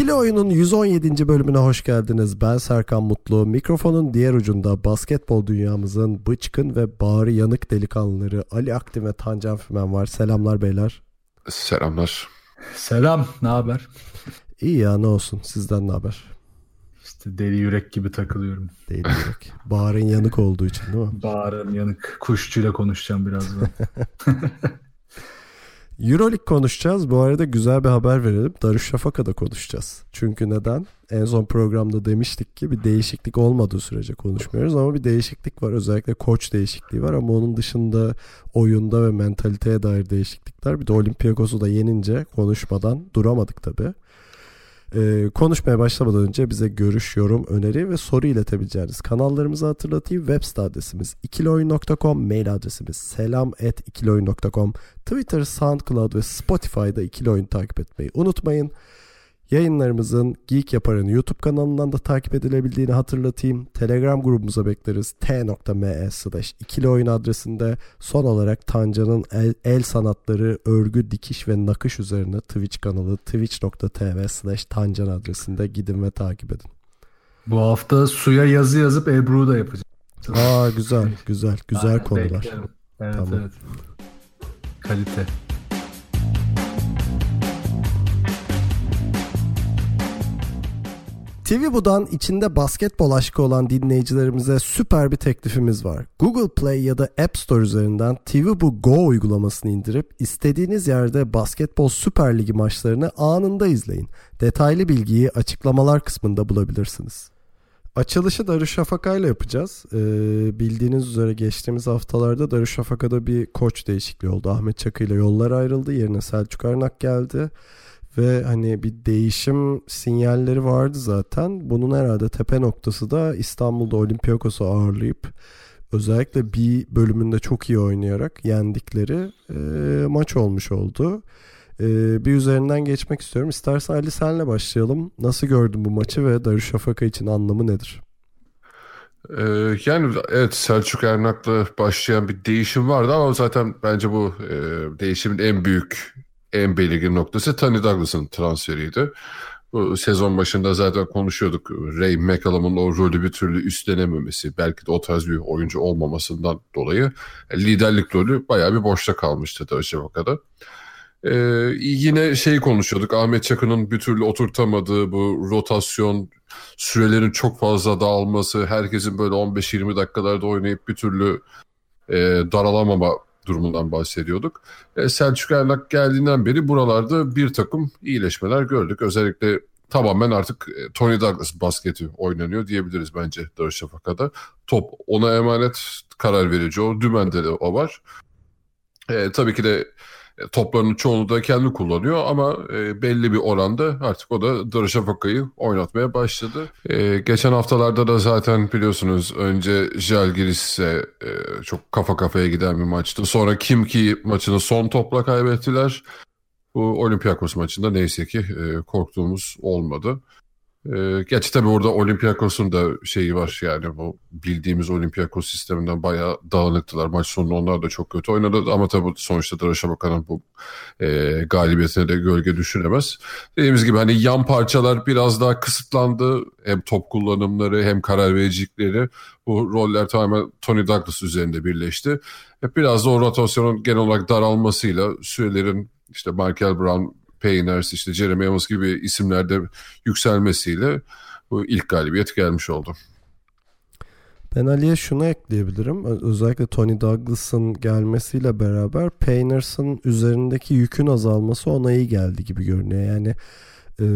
İkili Oyun'un 117. bölümüne hoş geldiniz. Ben Serkan Mutlu. Mikrofonun diğer ucunda basketbol dünyamızın bıçkın ve bağrı yanık delikanlıları Ali Aktin ve Tancan Fümen var. Selamlar beyler. Selamlar. Selam, ne haber? İyi ya ne olsun. Sizden ne haber? İşte deli yürek gibi takılıyorum. Değil direkt. Bağrın yanık olduğu için değil mi? Bağrım yanık. Kuşçuyla konuşacağım birazdan. Euroleague konuşacağız. Bu arada güzel bir haber verelim. Darüşşafaka'da konuşacağız. Çünkü neden? En son programda demiştik ki bir değişiklik olmadığı sürece konuşmuyoruz ama bir değişiklik var. Özellikle koç değişikliği var ama onun dışında oyunda ve mentaliteye dair değişiklikler. Bir de Olympiakos'u da yenince konuşmadan duramadık tabii. Ee, konuşmaya başlamadan önce bize görüş, yorum, öneri ve soru iletebileceğiniz kanallarımızı hatırlatayım. Web site adresimiz ikilioyun.com, mail adresimiz selam.ikilioyun.com, Twitter, SoundCloud ve Spotify'da ikili oyun takip etmeyi unutmayın. Yayınlarımızın Geek Yapar'ın YouTube kanalından da takip edilebildiğini hatırlatayım. Telegram grubumuza bekleriz. t.me slash ikili oyun adresinde. Son olarak Tanca'nın el, el sanatları, örgü, dikiş ve nakış üzerine Twitch kanalı twitch.tv slash Tancan adresinde gidin ve takip edin. Bu hafta suya yazı yazıp Ebru da yapacağım. Aa güzel, güzel, güzel Aynen, konular. beklerim. Evet, Tamam. evet. Kalite. TVBU'dan içinde basketbol aşkı olan dinleyicilerimize süper bir teklifimiz var. Google Play ya da App Store üzerinden TVBU Go uygulamasını indirip istediğiniz yerde basketbol Süper Ligi maçlarını anında izleyin. Detaylı bilgiyi açıklamalar kısmında bulabilirsiniz. Açılışı Darüşşafaka ile yapacağız. Ee, bildiğiniz üzere geçtiğimiz haftalarda Darüşşafaka'da bir koç değişikliği oldu. Ahmet Çakı ile yollar ayrıldı. Yerine Selçuk Arnak geldi. Ve hani bir değişim sinyalleri vardı zaten. Bunun herhalde tepe noktası da İstanbul'da Olympiakos'u ağırlayıp özellikle bir bölümünde çok iyi oynayarak yendikleri e, maç olmuş oldu. E, bir üzerinden geçmek istiyorum. İstersen Ali senle başlayalım. Nasıl gördün bu maçı ve Darüşşafaka için anlamı nedir? Yani evet Selçuk Ernak'la başlayan bir değişim vardı ama zaten bence bu e, değişimin en büyük, en belirgin noktası Tony Douglas'ın transferiydi. Bu sezon başında zaten konuşuyorduk. Ray McCallum'un o rolü bir türlü üstlenememesi, belki de o tarz bir oyuncu olmamasından dolayı liderlik rolü bayağı bir boşta kalmıştı Darüşşafaka'da. Ee, yine şey konuşuyorduk. Ahmet Çakı'nın bir türlü oturtamadığı bu rotasyon sürelerin çok fazla dağılması, herkesin böyle 15-20 dakikalarda oynayıp bir türlü e, daralamama durumundan bahsediyorduk. E, Selçuk Ernak geldiğinden beri buralarda bir takım iyileşmeler gördük. Özellikle tamamen artık e, Tony Douglas basketi oynanıyor diyebiliriz bence Darüşşafaka'da. Top ona emanet karar verici o. Dümen'de de o var. E, tabii ki de toplarının çoğunu da kendi kullanıyor ama e, belli bir oranda artık o da Darüşşafaka'yı oynatmaya başladı. E, geçen haftalarda da zaten biliyorsunuz önce Žalgiris'e e, çok kafa kafaya giden bir maçtı. Sonra Kimki maçını son topla kaybettiler. Bu Olympiakos maçında neyse ki e, korktuğumuz olmadı. Ee, gerçi tabii orada Olympiakos'un da şeyi var yani bu bildiğimiz Olympiakos sisteminden bayağı dağınıktılar. Maç sonunda onlar da çok kötü oynadı ama tabii sonuçta Darüşşafaka'nın bu e, galibiyetine de gölge düşüremez. Dediğimiz gibi hani yan parçalar biraz daha kısıtlandı. Hem top kullanımları hem karar vericilikleri. Bu roller tamamen Tony Douglas üzerinde birleşti. Hep biraz da o rotasyonun genel olarak daralmasıyla sürelerin işte Michael Brown, Payners, işte Jeremy Evans gibi isimlerde yükselmesiyle bu ilk galibiyet gelmiş oldu. Ben Ali'ye şunu ekleyebilirim. Özellikle Tony Douglas'ın gelmesiyle beraber Payners'ın üzerindeki yükün azalması ona iyi geldi gibi görünüyor. Yani e,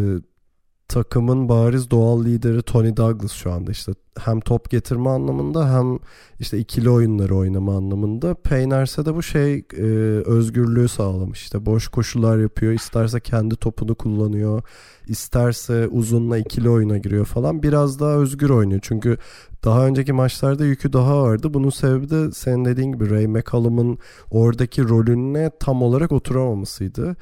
takımın bariz doğal lideri Tony Douglas şu anda işte hem top getirme anlamında hem işte ikili oyunları oynama anlamında. Payners'e de bu şey e, özgürlüğü sağlamış. İşte boş koşular yapıyor. isterse kendi topunu kullanıyor. isterse uzunla ikili oyuna giriyor falan. Biraz daha özgür oynuyor. Çünkü daha önceki maçlarda yükü daha ağırdı. Bunun sebebi de senin dediğin gibi Ray McCallum'un oradaki rolüne tam olarak oturamamasıydı.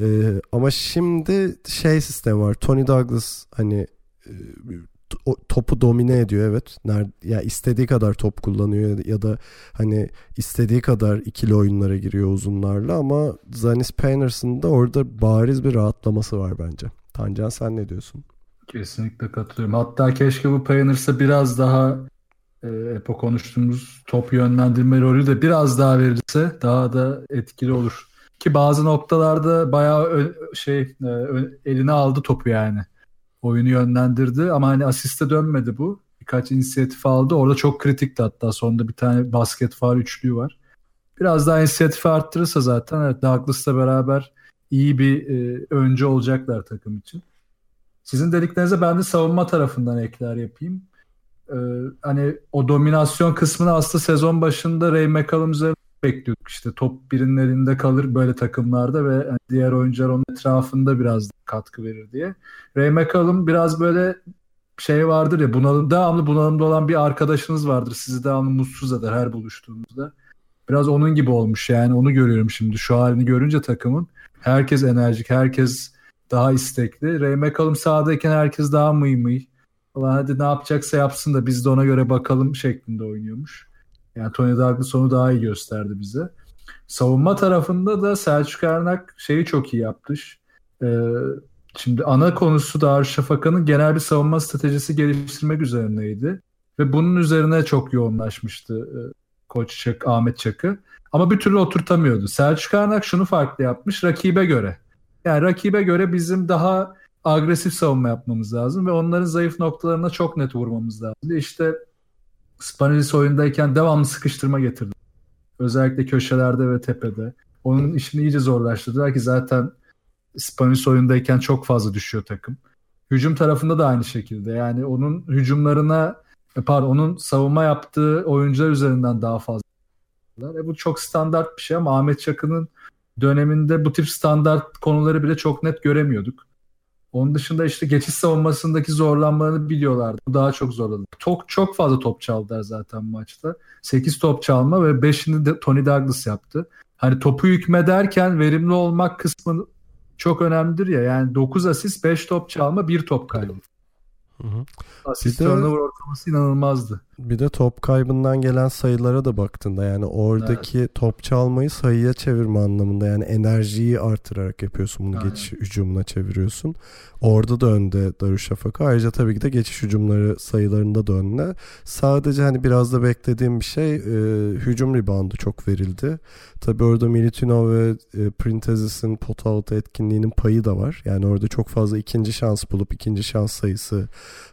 Ee, ama şimdi şey sistem var. Tony Douglas hani e, topu domine ediyor evet. Nerede, ya istediği kadar top kullanıyor ya da hani istediği kadar ikili oyunlara giriyor uzunlarla ama Zanis Payners'ın da orada bariz bir rahatlaması var bence. Tancan sen ne diyorsun? Kesinlikle katılıyorum. Hatta keşke bu Pioneers'a biraz daha e, Epo konuştuğumuz top yönlendirme rolü de biraz daha verirse daha da etkili olur. Ki bazı noktalarda bayağı şey e, eline aldı topu yani. Oyunu yönlendirdi ama hani asiste dönmedi bu. Birkaç inisiyatif aldı. Orada çok kritikti hatta. Sonunda bir tane basket faal üçlüğü var. Biraz daha inisiyatif arttırırsa zaten evet Douglas'la beraber iyi bir e, öncü olacaklar takım için. Sizin dediklerinize ben de savunma tarafından ekler yapayım. Ee, hani o dominasyon kısmını aslında sezon başında Ray McCallum üzerine bekliyorduk. İşte top birinin elinde kalır böyle takımlarda ve hani diğer oyuncular onun etrafında biraz katkı verir diye. Ray McCallum biraz böyle şey vardır ya bunalım, devamlı bunalımda olan bir arkadaşınız vardır. Sizi devamlı mutsuz eder her buluştuğunuzda. Biraz onun gibi olmuş yani onu görüyorum şimdi şu halini görünce takımın. Herkes enerjik, herkes daha istekli. Ray McCallum sahadayken herkes daha mıy mıy. Hadi ne yapacaksa yapsın da biz de ona göre bakalım şeklinde oynuyormuş. Yani Tony Douglas onu daha iyi gösterdi bize. Savunma tarafında da Selçuk Ernak şeyi çok iyi yaptı. Ee, şimdi ana konusu Darüşşafaka'nın genel bir savunma stratejisi geliştirmek üzerineydi. Ve bunun üzerine çok yoğunlaşmıştı e, Koç Çak, Ahmet Çakı. Ama bir türlü oturtamıyordu. Selçuk Ernak şunu farklı yapmış rakibe göre. Yani rakibe göre bizim daha agresif savunma yapmamız lazım ve onların zayıf noktalarına çok net vurmamız lazım. İşte Spanulis oyundayken devamlı sıkıştırma getirdi. Özellikle köşelerde ve tepede. Onun işini iyice zorlaştırdılar ki zaten Spanulis oyundayken çok fazla düşüyor takım. Hücum tarafında da aynı şekilde. Yani onun hücumlarına pardon onun savunma yaptığı oyuncular üzerinden daha fazla. E bu çok standart bir şey ama Ahmet Çakı'nın döneminde bu tip standart konuları bile çok net göremiyorduk. Onun dışında işte geçiş savunmasındaki zorlanmalarını biliyorlardı. Bu daha çok zorladı. Çok çok fazla top çaldılar zaten maçta. 8 top çalma ve 5'ini de Tony Douglas yaptı. Hani topu hükmederken verimli olmak kısmı çok önemlidir ya. Yani 9 asist, 5 top çalma, 1 top kaybı. Hı hı. Asist turnover ortalaması inanılmazdı. Bir de top kaybından gelen sayılara da baktığında yani oradaki evet. top çalmayı sayıya çevirme anlamında yani enerjiyi artırarak yapıyorsun bunu Aynen. geçiş hücumuna çeviriyorsun. Orada da önde Darüşşafaka. Ayrıca tabii ki de geçiş hücumları sayılarında da önde. Sadece hani biraz da beklediğim bir şey e, hücum reboundu çok verildi. Tabii orada Milutino ve e, Printezis'in pot altı etkinliğinin payı da var. Yani orada çok fazla ikinci şans bulup ikinci şans sayısı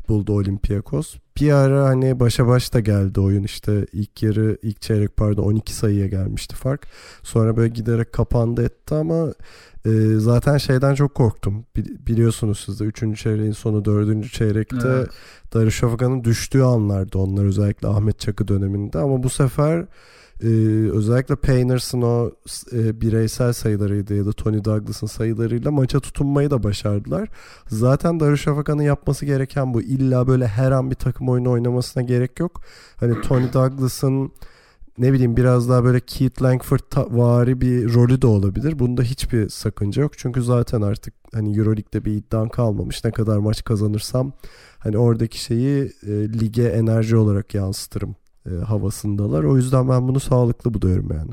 buldu Olympiakos. Bir ara hani başa baş da geldi oyun işte ilk yarı ilk çeyrek pardon 12 sayıya gelmişti fark. Sonra böyle giderek kapandı etti ama e, zaten şeyden çok korktum. Biliyorsunuz siz de 3. çeyreğin sonu 4. çeyrekte evet. Darüşşafaka'nın düştüğü anlardı onlar özellikle Ahmet Çakı döneminde ama bu sefer ee, özellikle Payners'ın o e, bireysel sayılarıydı ya da Tony Douglas'ın sayılarıyla maça tutunmayı da başardılar. Zaten Darüşşafaka'nın yapması gereken bu. İlla böyle her an bir takım oyunu oynamasına gerek yok. Hani Tony Douglas'ın ne bileyim biraz daha böyle Keith Langford vari bir rolü de olabilir. Bunda hiçbir sakınca yok. Çünkü zaten artık hani Euroleague'de bir iddian kalmamış. Ne kadar maç kazanırsam hani oradaki şeyi e, lige enerji olarak yansıtırım e, havasındalar. O yüzden ben bunu sağlıklı buluyorum yani.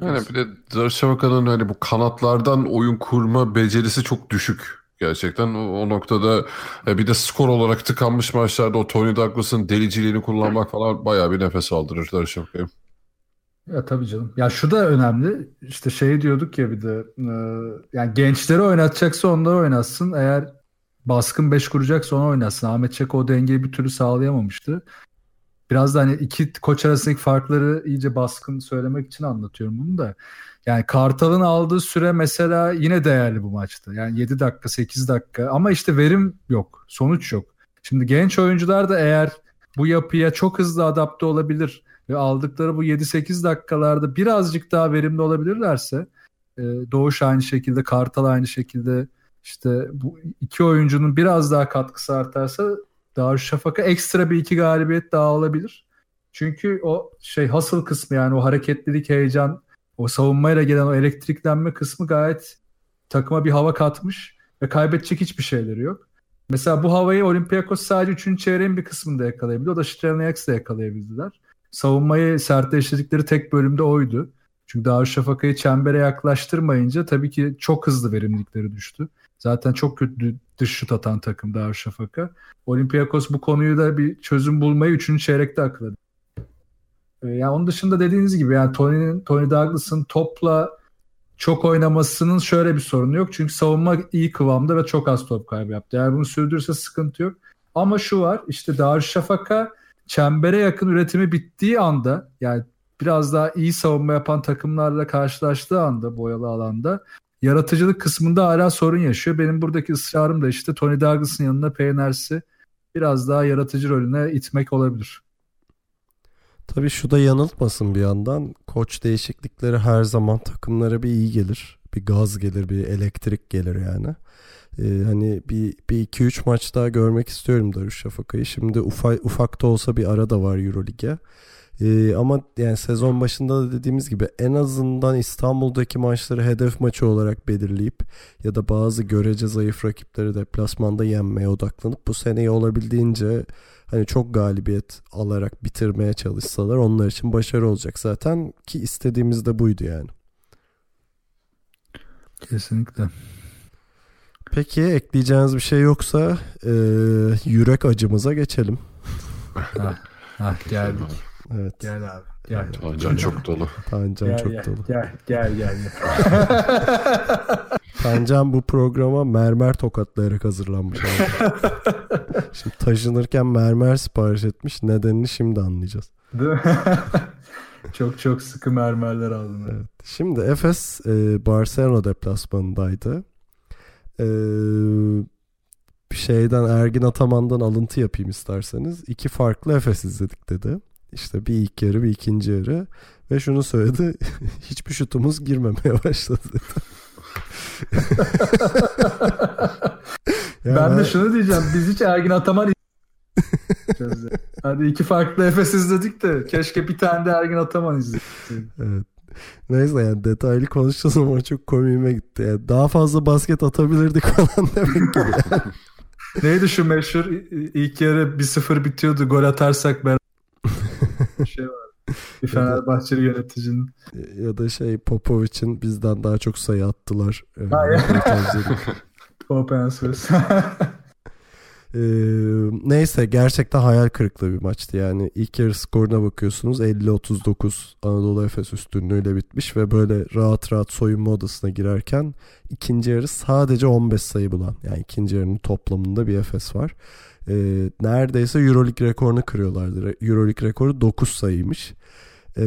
Yani bir de Darüşşafaka'nın hani bu kanatlardan oyun kurma becerisi çok düşük. Gerçekten o, o noktada e, bir de skor olarak tıkanmış maçlarda o Tony Douglas'ın deliciliğini kullanmak falan bayağı bir nefes aldırır Darüşşafaka'ya. Ya tabii canım. Ya şu da önemli. İşte şey diyorduk ya bir de e, yani gençleri oynatacaksa onları oynatsın. Eğer baskın 5 kuracaksa onu oynatsın. Ahmet Çeko o dengeyi bir türlü sağlayamamıştı biraz da hani iki koç arasındaki farkları iyice baskın söylemek için anlatıyorum bunu da. Yani Kartal'ın aldığı süre mesela yine değerli bu maçta. Yani 7 dakika 8 dakika ama işte verim yok. Sonuç yok. Şimdi genç oyuncular da eğer bu yapıya çok hızlı adapte olabilir ve aldıkları bu 7-8 dakikalarda birazcık daha verimli olabilirlerse e, Doğuş aynı şekilde, Kartal aynı şekilde işte bu iki oyuncunun biraz daha katkısı artarsa Darüşşafaka ekstra bir iki galibiyet daha alabilir. Çünkü o şey hasıl kısmı yani o hareketlilik, heyecan, o savunmayla gelen o elektriklenme kısmı gayet takıma bir hava katmış ve kaybedecek hiçbir şeyleri yok. Mesela bu havayı Olympiakos sadece 3. çeyreğin bir kısmında yakalayabildi. O da Strelniaks'la yakalayabildiler. Savunmayı sertleştirdikleri tek bölümde oydu. Çünkü Darüşşafaka'yı çembere yaklaştırmayınca tabii ki çok hızlı verimlilikleri düştü. Zaten çok kötü dış şut atan takım Darüşşafaka. Olympiakos bu konuyu da bir çözüm bulmayı 3. çeyrekte akladı. Ee, yani onun dışında dediğiniz gibi yani Tony'nin Tony Douglas'ın topla çok oynamasının şöyle bir sorunu yok. Çünkü savunma iyi kıvamda ve çok az top kaybı yaptı. Yani bunu sürdürürse sıkıntı yok. Ama şu var işte Darüşşafaka çembere yakın üretimi bittiği anda yani biraz daha iyi savunma yapan takımlarla karşılaştığı anda boyalı alanda yaratıcılık kısmında hala sorun yaşıyor. Benim buradaki ısrarım da işte Tony Douglas'ın yanında Peyners'i biraz daha yaratıcı rolüne itmek olabilir. Tabii şu da yanıltmasın bir yandan. Koç değişiklikleri her zaman takımlara bir iyi gelir. Bir gaz gelir, bir elektrik gelir yani. Ee, hani bir, bir iki üç maç daha görmek istiyorum Darüşşafaka'yı. Şimdi ufak, ufak da olsa bir ara da var Eurolig'e. Ee, ama yani sezon başında da dediğimiz gibi en azından İstanbul'daki maçları hedef maçı olarak belirleyip ya da bazı görece zayıf rakipleri deplasmanda yenmeye odaklanıp bu seneyi olabildiğince hani çok galibiyet alarak bitirmeye çalışsalar onlar için başarı olacak zaten ki istediğimiz de buydu yani. Kesinlikle. Peki ekleyeceğiniz bir şey yoksa e, yürek acımıza geçelim. ha, ha, geldik. Evet. Gel abi. Gel. Tancan çok dolu. Tancan Gel, çok gel, dolu. Gel gel gel. gel. Tancan bu programa mermer tokatlayarak hazırlanmış. abi. şimdi taşınırken mermer sipariş etmiş. Nedenini şimdi anlayacağız. Değil mi? çok çok sıkı mermerler aldım. ben. Evet. Şimdi Efes e, Barcelona deplasmanındaydı. E, şeyden Ergin Ataman'dan alıntı yapayım isterseniz. İki farklı Efes izledik dedi. İşte bir ilk yarı bir ikinci yarı. Ve şunu söyledi. Hiçbir şutumuz girmemeye başladı dedi. Ya ben de şunu diyeceğim. Biz hiç Ergin Ataman. Hadi iki farklı Efes izledik de keşke bir tane de Ergin Ataman izledik. Evet. Neyse yani detaylı konuşacağız ama çok komiğime gitti. Yani daha fazla basket atabilirdik falan demek gibi. Yani. Neydi şu meşhur ilk yarı 1-0 bitiyordu gol atarsak beraber bir şey var. Bir Fenerbahçeli yöneticinin. ya da şey Popovic'in bizden daha çok sayı attılar. Ee. Top answers. Ee, neyse gerçekten hayal kırıklığı bir maçtı yani. ilk yarı skoruna bakıyorsunuz 50-39 Anadolu Efes üstünlüğüyle bitmiş ve böyle rahat rahat soyunma odasına girerken ikinci yarı sadece 15 sayı bulan yani ikinci yarının toplamında bir Efes var. Ee, neredeyse Euroleague rekorunu kırıyorlardı. Euroleague rekoru 9 sayıymış. Ee,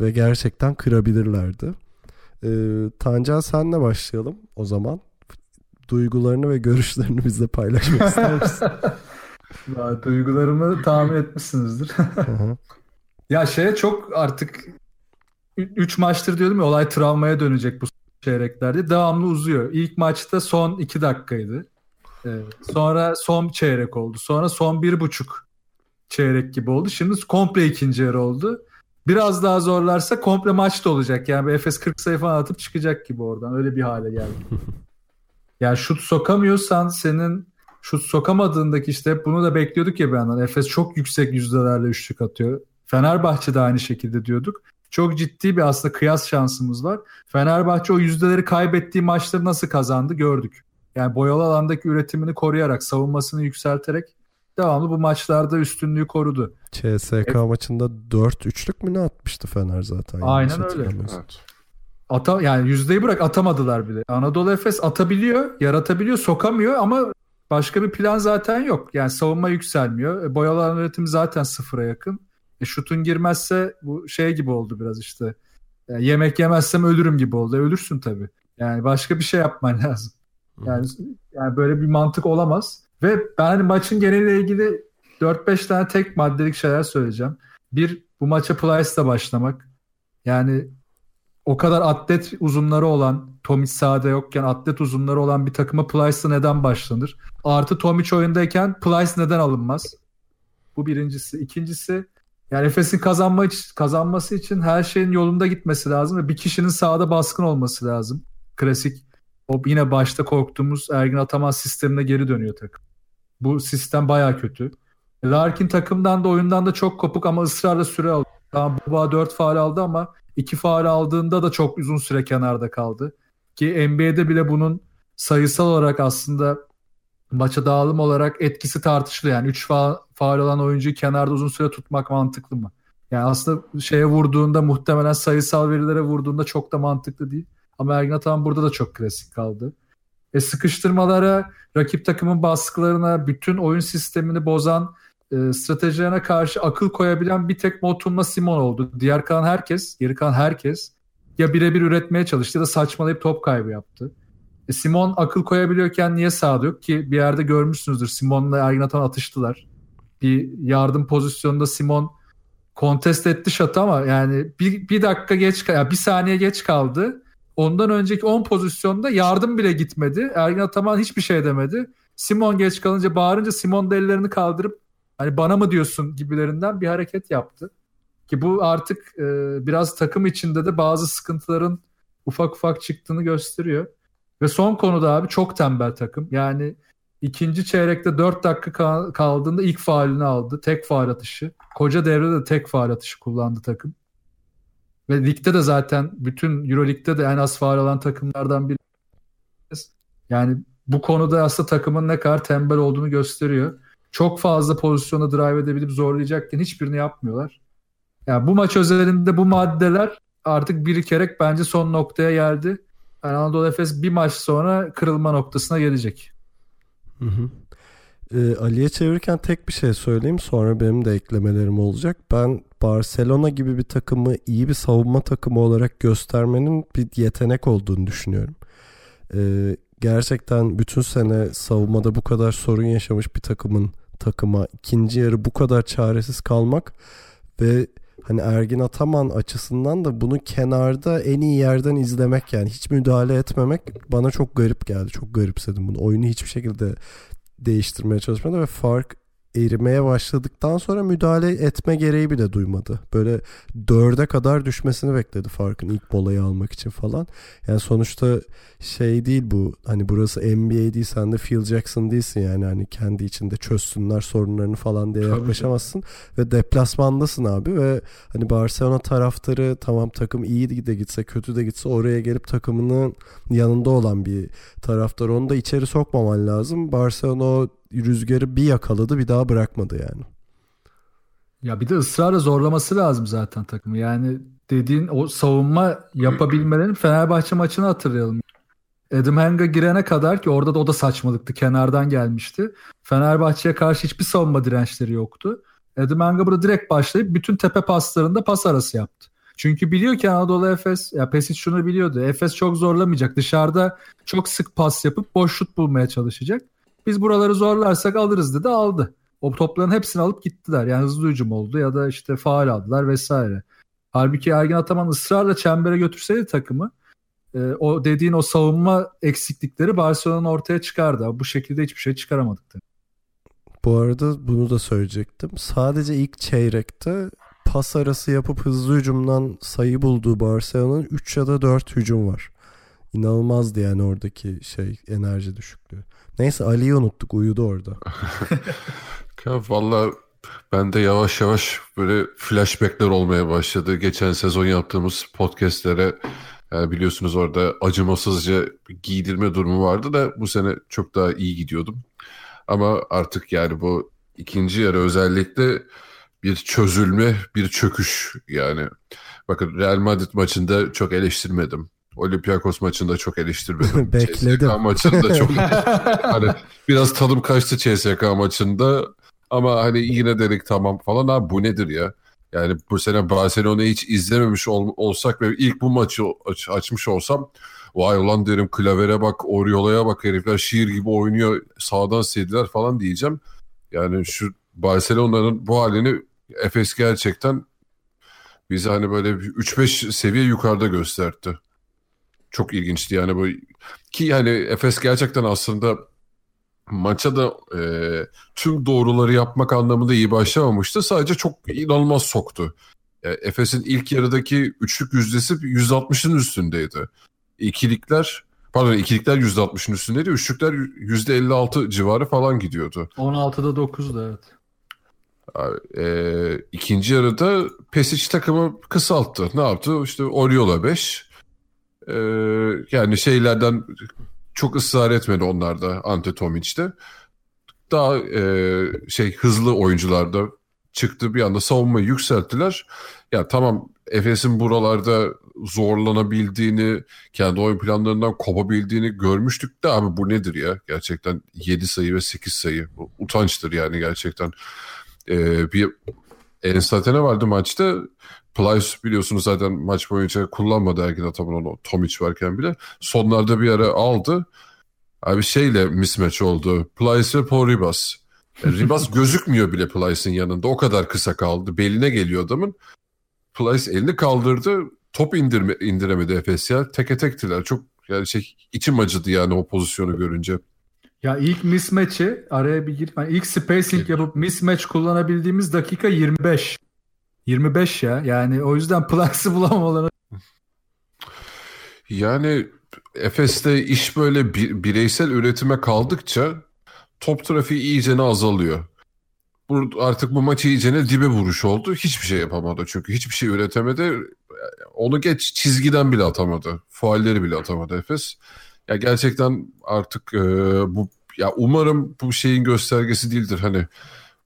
ve gerçekten kırabilirlerdi. Ee, Tancan senle başlayalım o zaman. Duygularını ve görüşlerini bizle paylaşmak ister misin? Duygularımı tahmin etmişsinizdir. Ya şeye çok artık 3 maçtır diyordum ya olay travmaya dönecek bu çeyreklerde. Devamlı uzuyor. İlk maçta son 2 dakikaydı. Sonra son çeyrek oldu. Sonra son bir buçuk çeyrek gibi oldu. Şimdi komple ikinci yarı oldu. Biraz daha zorlarsa komple maç da olacak. Yani Efes 40 sayı falan atıp çıkacak gibi oradan. Öyle bir hale geldi. yani şut sokamıyorsan senin şut sokamadığındaki işte bunu da bekliyorduk ya bir yandan. Efes çok yüksek yüzdelerle üçlük atıyor. Fenerbahçe de aynı şekilde diyorduk. Çok ciddi bir aslında kıyas şansımız var. Fenerbahçe o yüzdeleri kaybettiği maçları nasıl kazandı gördük. Yani boyalı alandaki üretimini koruyarak, savunmasını yükselterek devamlı bu maçlarda üstünlüğü korudu. CSK maçında 4 üçlük mü ne atmıştı Fener zaten? Aynen öyle. Evet. Ata yani yüzdeyi bırak atamadılar bile. Anadolu Efes atabiliyor, yaratabiliyor, sokamıyor ama başka bir plan zaten yok. Yani savunma yükselmiyor. E, boyalı alan üretimi zaten sıfıra yakın. E, şutun girmezse bu şey gibi oldu biraz işte. Yani yemek yemezsem ölürüm gibi oldu. E, ölürsün tabii. Yani başka bir şey yapman lazım. Yani yani böyle bir mantık olamaz. Ve ben hani maçın geneliyle ilgili 4-5 tane tek maddelik şeyler söyleyeceğim. Bir bu maça Plyce'la başlamak. Yani o kadar atlet uzunları olan Tomic sahada yokken atlet uzunları olan bir takıma Plyce'la neden başlanır? Artı Tomic oyundayken Plyce neden alınmaz? Bu birincisi. İkincisi yani Efes'in kazanma kazanması için her şeyin yolunda gitmesi lazım ve bir kişinin sahada baskın olması lazım. Klasik o yine başta korktuğumuz Ergin Ataman sistemine geri dönüyor takım. Bu sistem baya kötü. Larkin takımdan da oyundan da çok kopuk ama ısrarla süre aldı. Tamam Buba 4 faal aldı ama 2 faal aldığında da çok uzun süre kenarda kaldı. Ki NBA'de bile bunun sayısal olarak aslında maça dağılım olarak etkisi tartışılıyor. Yani 3 faal, faal olan oyuncuyu kenarda uzun süre tutmak mantıklı mı? Yani aslında şeye vurduğunda muhtemelen sayısal verilere vurduğunda çok da mantıklı değil. Ama Ergin Ataman burada da çok klasik kaldı. E sıkıştırmalara, rakip takımın baskılarına, bütün oyun sistemini bozan e, stratejilerine karşı akıl koyabilen bir tek Motum'la Simon oldu. Diğer kalan herkes, geri kalan herkes ya birebir üretmeye çalıştı ya da saçmalayıp top kaybı yaptı. E, Simon akıl koyabiliyorken niye sağda yok ki bir yerde görmüşsünüzdür Simon'la Ergin Atan atıştılar. Bir yardım pozisyonunda Simon kontest etti şatı ama yani bir, bir dakika geç yani bir saniye geç kaldı. Ondan önceki 10 pozisyonda yardım bile gitmedi. Ergin Ataman hiçbir şey demedi. Simon geç kalınca bağırınca Simon da ellerini kaldırıp hani bana mı diyorsun gibilerinden bir hareket yaptı. Ki bu artık e, biraz takım içinde de bazı sıkıntıların ufak ufak çıktığını gösteriyor. Ve son konuda abi çok tembel takım. Yani ikinci çeyrekte 4 dakika kaldığında ilk faalini aldı. Tek faal atışı. Koca devrede de tek faal atışı kullandı takım. Ve ligde de zaten bütün Euroleague'de de en az faal alan takımlardan biri. Yani bu konuda aslında takımın ne kadar tembel olduğunu gösteriyor. Çok fazla pozisyona drive edebilip zorlayacakken hiçbirini yapmıyorlar. Yani bu maç özelinde bu maddeler artık birikerek bence son noktaya geldi. Yani Anadolu Efes bir maç sonra kırılma noktasına gelecek. Hı hı. Ee, Ali'ye çevirirken tek bir şey söyleyeyim sonra benim de eklemelerim olacak. Ben Barcelona gibi bir takımı iyi bir savunma takımı olarak göstermenin bir yetenek olduğunu düşünüyorum. Ee, gerçekten bütün sene savunmada bu kadar sorun yaşamış bir takımın takıma ikinci yarı bu kadar çaresiz kalmak ve hani Ergin Ataman açısından da bunu kenarda en iyi yerden izlemek yani hiç müdahale etmemek bana çok garip geldi. Çok garipsedim bunu. Oyunu hiçbir şekilde değiştirmeye çalışmadı ve fark erimeye başladıktan sonra müdahale etme gereği bile duymadı. Böyle dörde kadar düşmesini bekledi farkın ilk molayı almak için falan. Yani sonuçta şey değil bu hani burası NBA değil sen de Phil Jackson değilsin yani hani kendi içinde çözsünler sorunlarını falan diye yaklaşamazsın. Ve deplasmandasın abi ve hani Barcelona taraftarı tamam takım iyi de gitse kötü de gitse oraya gelip takımının yanında olan bir taraftar onu da içeri sokmaman lazım. Barcelona rüzgarı bir yakaladı bir daha bırakmadı yani. Ya bir de ısrarla zorlaması lazım zaten takımı. Yani dediğin o savunma yapabilmelerin Fenerbahçe maçını hatırlayalım. Adam Hanga girene kadar ki orada da o da saçmalıktı. Kenardan gelmişti. Fenerbahçe'ye karşı hiçbir savunma dirençleri yoktu. Adam Hanga burada direkt başlayıp bütün tepe paslarında pas arası yaptı. Çünkü biliyor ki Anadolu Efes, ya Pesic şunu biliyordu. Efes çok zorlamayacak. Dışarıda çok sık pas yapıp boş şut bulmaya çalışacak. Biz buraları zorlarsak alırız dedi aldı. O topların hepsini alıp gittiler. Yani hızlı hücum oldu ya da işte faal aldılar vesaire. Halbuki Ergin Ataman ısrarla çembere götürseydi takımı e, o dediğin o savunma eksiklikleri Barcelona'nın ortaya çıkardı. Bu şekilde hiçbir şey çıkaramadık. Tabii. Bu arada bunu da söyleyecektim. Sadece ilk çeyrekte pas arası yapıp hızlı hücumdan sayı bulduğu Barcelona'nın 3 ya da 4 hücum var. İnanılmazdı yani oradaki şey enerji düşüklüğü. Neyse Ali'yi unuttuk uyudu orada. ya valla ben de yavaş yavaş böyle flashbackler olmaya başladı. Geçen sezon yaptığımız podcastlere yani biliyorsunuz orada acımasızca giydirme durumu vardı da bu sene çok daha iyi gidiyordum. Ama artık yani bu ikinci yarı özellikle bir çözülme, bir çöküş yani. Bakın Real Madrid maçında çok eleştirmedim. Olympiakos maçında çok eleştirmedim. Bekledim. CSK maçında çok hani biraz tadım kaçtı CSK maçında ama hani yine dedik tamam falan abi bu nedir ya? Yani bu sene Barcelona'yı hiç izlememiş ol, olsak ve ilk bu maçı aç, açmış olsam vay ulan derim klavere bak Oriola'ya bak herifler şiir gibi oynuyor sağdan sildiler falan diyeceğim. Yani şu Barcelona'nın bu halini Efes gerçekten bize hani böyle 3-5 seviye yukarıda gösterdi. Çok ilginçti yani bu ki yani Efes gerçekten aslında maça da e, tüm doğruları yapmak anlamında iyi başlamamıştı. Sadece çok inanılmaz soktu. E, Efes'in ilk yarıdaki üçlük yüzdesi %60'ın üstündeydi. İkilikler pardon ikilikler %60'ın üstündeydi. Üçlükler %56 civarı falan gidiyordu. 16'da 9'da evet. E, ikinci yarıda Pesic takımı kısalttı. Ne yaptı? İşte Oriola 5. E, yani şeylerden çok ısrar etmedi onlar da Ante Tomic'te. Daha e, şey hızlı oyuncularda çıktı bir anda savunmayı yükselttiler. Ya tamam Efes'in buralarda zorlanabildiğini, kendi oyun planlarından kopabildiğini görmüştük de abi bu nedir ya? Gerçekten 7 sayı ve 8 sayı. Utançtır yani gerçekten. Ee, bir ensatene vardı maçta. Plyce biliyorsunuz zaten maç boyunca kullanmadı Ergin Ataman onu Tomic varken bile. Sonlarda bir ara aldı. Abi şeyle mismatch oldu. Plyce ve Paul Ribas. Yani Ribas gözükmüyor bile Plyce'ın yanında. O kadar kısa kaldı. Beline geliyor adamın. Plyce elini kaldırdı. Top indirme, indiremedi Efes ya. Teke tektiler. Çok yani şey içim acıdı yani o pozisyonu görünce. Ya ilk mismatch'i araya bir girip yani ilk spacing yapıp mismatch kullanabildiğimiz dakika 25. 25 ya. Yani o yüzden Plyce'ı bulamamaları. Yani Efes'te iş böyle bireysel üretime kaldıkça top trafiği iyicene azalıyor. Artık bu maç iyicene dibe vuruş oldu. Hiçbir şey yapamadı çünkü. Hiçbir şey üretemedi. Onu geç çizgiden bile atamadı. Faalleri bile atamadı Efes. Ya gerçekten artık e, bu ya umarım bu şeyin göstergesi değildir. Hani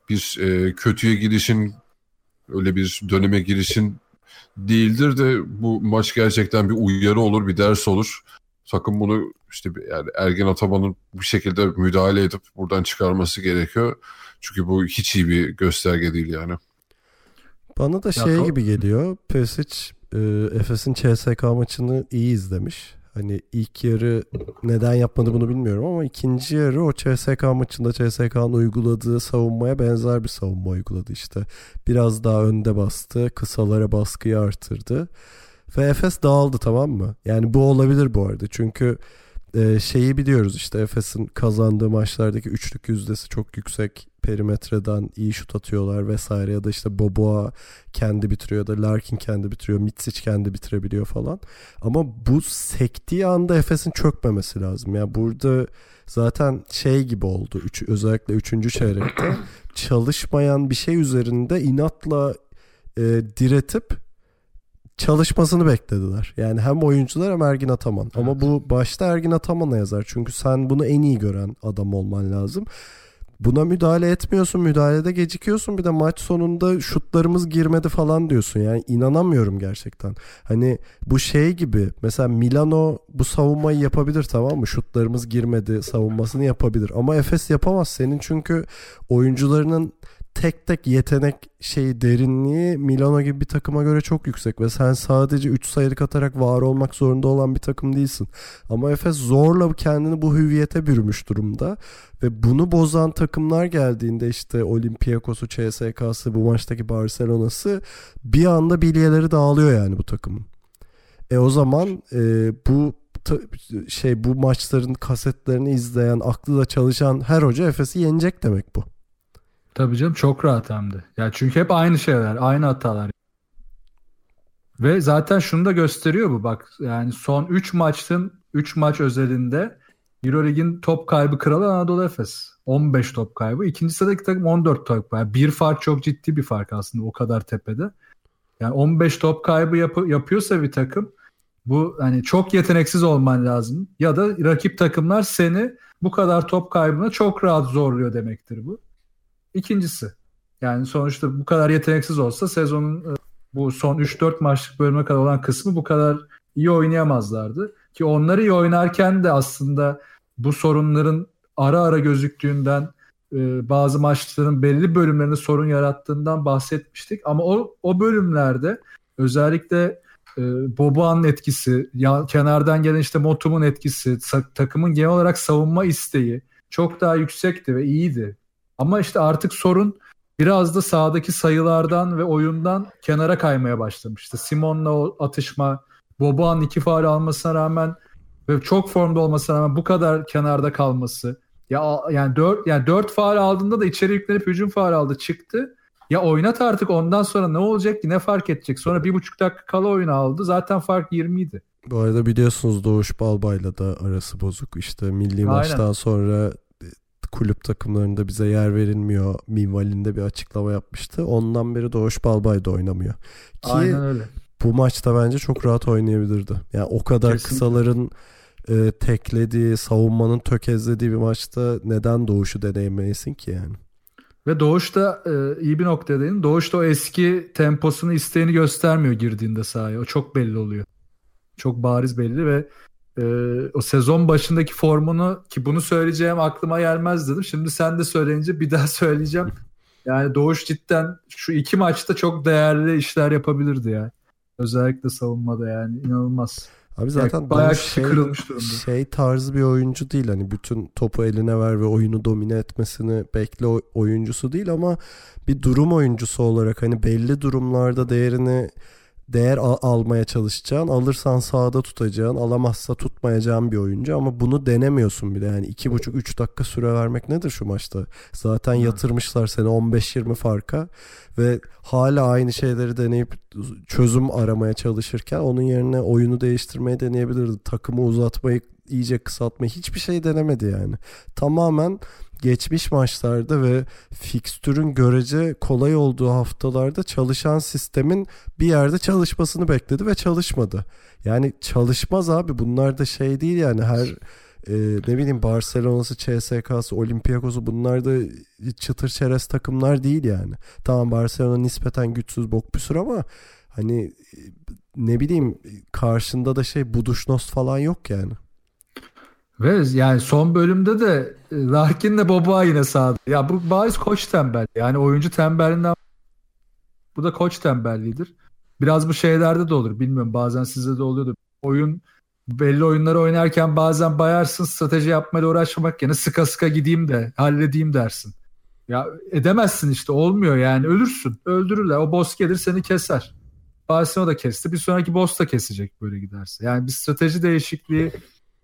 bir e, kötüye gidişin öyle bir döneme girişin değildir de bu maç gerçekten bir uyarı olur, bir ders olur. Sakın bunu işte yani Ergen Ataman'ın bu şekilde müdahale edip buradan çıkarması gerekiyor. Çünkü bu hiç iyi bir gösterge değil yani. Bana da şey gibi geliyor. Pesic e, Efes'in CSK maçını iyi izlemiş. Hani ilk yarı neden yapmadı bunu bilmiyorum ama ikinci yarı o CSK maçında CSK'nın uyguladığı savunmaya benzer bir savunma uyguladı işte. Biraz daha önde bastı, kısalara baskıyı artırdı. Ve Efes dağıldı tamam mı? Yani bu olabilir bu arada. Çünkü e, şeyi biliyoruz işte Efes'in kazandığı maçlardaki üçlük yüzdesi çok yüksek. Perimetreden iyi şut atıyorlar vesaire ya da işte Boboa kendi bitiriyor da Larkin kendi bitiriyor. Mitsic kendi bitirebiliyor falan. Ama bu sektiği anda Efes'in çökmemesi lazım. Yani burada zaten şey gibi oldu. Üç, özellikle üçüncü çeyrekte çalışmayan bir şey üzerinde inatla e, diretip çalışmasını beklediler. Yani hem oyuncular hem Ergin Ataman. Evet. Ama bu başta Ergin Ataman'a yazar. Çünkü sen bunu en iyi gören adam olman lazım. Buna müdahale etmiyorsun. Müdahalede gecikiyorsun. Bir de maç sonunda şutlarımız girmedi falan diyorsun. Yani inanamıyorum gerçekten. Hani bu şey gibi. Mesela Milano bu savunmayı yapabilir tamam mı? Şutlarımız girmedi savunmasını yapabilir. Ama Efes yapamaz. Senin çünkü oyuncularının tek tek yetenek şeyi derinliği Milano gibi bir takıma göre çok yüksek ve sen sadece 3 sayılık atarak var olmak zorunda olan bir takım değilsin. Ama Efes zorla kendini bu hüviyete bürümüş durumda ve bunu bozan takımlar geldiğinde işte Olympiakos'u, CSK'sı, bu maçtaki Barcelona'sı bir anda bilyeleri dağılıyor yani bu takımın. E o zaman e, bu şey bu maçların kasetlerini izleyen, aklı da çalışan her hoca Efes'i yenecek demek bu. Tabii canım çok rahat hem de. Ya çünkü hep aynı şeyler, aynı hatalar. Ve zaten şunu da gösteriyor bu bak. Yani son 3 maçın 3 maç özelinde Eurolig'in top kaybı kralı Anadolu Efes. 15 top kaybı. İkinci sıradaki takım 14 top kaybı. Bir fark çok ciddi bir fark aslında o kadar tepede. Yani 15 top kaybı yap- yapıyorsa bir takım bu hani çok yeteneksiz olman lazım. Ya da rakip takımlar seni bu kadar top kaybına çok rahat zorluyor demektir bu. İkincisi yani sonuçta bu kadar yeteneksiz olsa sezonun e, bu son 3-4 maçlık bölüme kadar olan kısmı bu kadar iyi oynayamazlardı. Ki onları iyi oynarken de aslında bu sorunların ara ara gözüktüğünden e, bazı maçların belli bölümlerinde sorun yarattığından bahsetmiştik. Ama o, o bölümlerde özellikle e, Boboğan'ın etkisi, ya, kenardan gelen işte Motum'un etkisi, takımın genel olarak savunma isteği çok daha yüksekti ve iyiydi. Ama işte artık sorun biraz da sahadaki sayılardan ve oyundan kenara kaymaya başlamıştı. Simon'la o atışma, Boban iki faal almasına rağmen ve çok formda olmasına rağmen bu kadar kenarda kalması. Ya yani 4 yani 4 faal aldığında da içeri yüklenip hücum faal aldı, çıktı. Ya oynat artık ondan sonra ne olacak ki ne fark edecek? Sonra bir buçuk dakika kala oyunu aldı. Zaten fark 20 idi. Bu arada biliyorsunuz Doğuş Balbay'la da arası bozuk. İşte milli Aynen. maçtan sonra kulüp takımlarında bize yer verilmiyor minvalinde bir açıklama yapmıştı. Ondan beri Doğuş Balbay da oynamıyor. Ki Aynen öyle. bu maçta bence çok rahat oynayabilirdi. Yani o kadar Kesinlikle. kısaların e, teklediği, savunmanın tökezlediği bir maçta neden Doğuş'u deneyemeyesin ki yani? Ve Doğuş da e, iyi bir noktadayım. Doğuş da o eski temposunu isteğini göstermiyor girdiğinde sahaya. O çok belli oluyor. Çok bariz belli ve e, o sezon başındaki formunu ki bunu söyleyeceğim aklıma gelmez dedim. Şimdi sen de söyleyince bir daha söyleyeceğim. Yani Doğuş cidden şu iki maçta çok değerli işler yapabilirdi ya. Özellikle savunmada yani inanılmaz. Abi zaten yani bayağı şey, kırılmış durumda. Şey tarzı bir oyuncu değil hani bütün topu eline ver ve oyunu domine etmesini bekle oyuncusu değil ama bir durum oyuncusu olarak hani belli durumlarda değerini değer al- almaya çalışacaksın. Alırsan sağda tutacaksın. Alamazsa tutmayacağın bir oyuncu ama bunu denemiyorsun bile. Yani iki buçuk üç dakika süre vermek nedir şu maçta? Zaten yatırmışlar seni 15-20 farka ve hala aynı şeyleri deneyip çözüm aramaya çalışırken onun yerine oyunu değiştirmeyi deneyebilirdi. Takımı uzatmayı iyice kısaltmayı hiçbir şey denemedi yani. Tamamen geçmiş maçlarda ve fikstürün görece kolay olduğu haftalarda çalışan sistemin bir yerde çalışmasını bekledi ve çalışmadı. Yani çalışmaz abi bunlar da şey değil yani her e, ne bileyim Barcelona'sı, CSK'sı, Olympiakos'u bunlar da çıtır çerez takımlar değil yani. Tamam Barcelona nispeten güçsüz bok püsür ama hani ne bileyim karşında da şey Buduşnos falan yok yani. Ve yani son bölümde de e, Larkin'le Boba yine sağdı. Ya bu bariz koç tembel. Yani oyuncu tembelinden bu da koç tembelliğidir. Biraz bu şeylerde de olur. Bilmiyorum bazen sizde de oluyordu. Oyun belli oyunları oynarken bazen bayarsın strateji yapmayla uğraşmak yerine sıka sıka gideyim de halledeyim dersin. Ya edemezsin işte olmuyor yani ölürsün. Öldürürler. O boss gelir seni keser. Barcelona da kesti. Bir sonraki boss da kesecek böyle giderse. Yani bir strateji değişikliği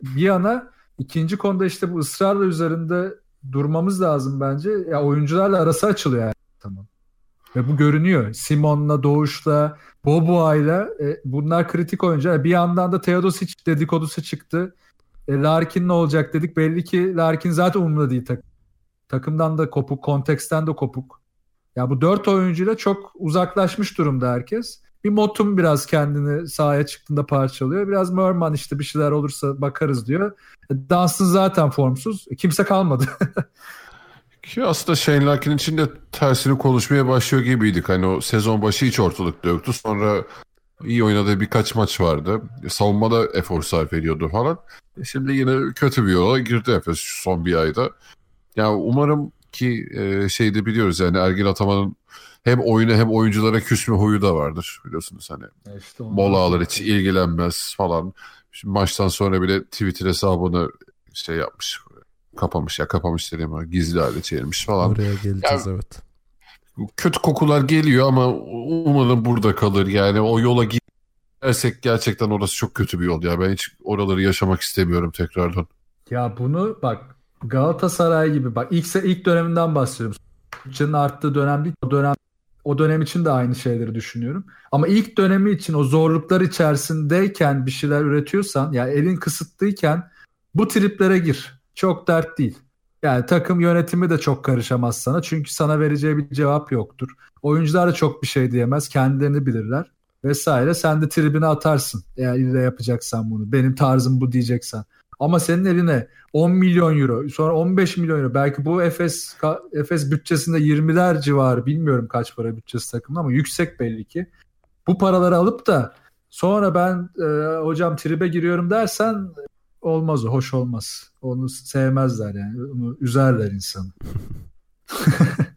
bir yana İkinci konuda işte bu ısrarla üzerinde durmamız lazım bence. Ya oyuncularla arası açılıyor yani. Tamam. Ve bu görünüyor. Simon'la, Doğuş'la, Boboa'yla e, bunlar kritik oyuncular. Bir yandan da Teodosic dedikodusu çıktı. E, Larkin ne olacak dedik. Belli ki Larkin zaten umurunda değil takım. Takımdan da kopuk, konteksten de kopuk. Ya bu dört oyuncuyla çok uzaklaşmış durumda herkes. Bir Motum biraz kendini sahaya çıktığında parçalıyor. Biraz Merman işte bir şeyler olursa bakarız diyor. Dansın zaten formsuz. Kimse kalmadı. Ki aslında Shane Larkin için de tersini konuşmaya başlıyor gibiydik. Hani o sezon başı hiç ortalıkta yoktu. Sonra iyi oynadığı birkaç maç vardı. Savunmada efor sarf ediyordu falan. Şimdi yine kötü bir yola girdi Efes son bir ayda. Yani umarım ki e, şeyde biliyoruz yani Ergin Ataman'ın hem oyuna hem oyunculara küsme huyu da vardır biliyorsunuz hani. E işte mola alır hiç ilgilenmez falan. Şimdi maçtan sonra bile Twitter hesabını şey yapmış kapamış ya kapamış dediğim ama gizli hale çevirmiş falan. Oraya geleceğiz yani, evet. Kötü kokular geliyor ama umarım burada kalır yani o yola gidersek gerçekten orası çok kötü bir yol ya ben hiç oraları yaşamak istemiyorum tekrardan. Ya bunu bak Galatasaray gibi bak ilk ilk döneminden bahsediyorum. Bütçenin arttığı dönem değil o dönem o dönem için de aynı şeyleri düşünüyorum. Ama ilk dönemi için o zorluklar içerisindeyken bir şeyler üretiyorsan yani elin kısıtlıyken bu triplere gir. Çok dert değil. Yani takım yönetimi de çok karışamaz sana. Çünkü sana vereceği bir cevap yoktur. Oyuncular da çok bir şey diyemez. Kendilerini bilirler vesaire. Sen de tribine atarsın eğer ille yapacaksan bunu. Benim tarzım bu diyeceksen. Ama senin eline 10 milyon euro sonra 15 milyon euro belki bu Efes Efes bütçesinde 20'ler civarı bilmiyorum kaç para bütçesi takımda ama yüksek belli ki. Bu paraları alıp da sonra ben e, hocam tribe giriyorum dersen olmaz o hoş olmaz. Onu sevmezler yani onu üzerler insanı.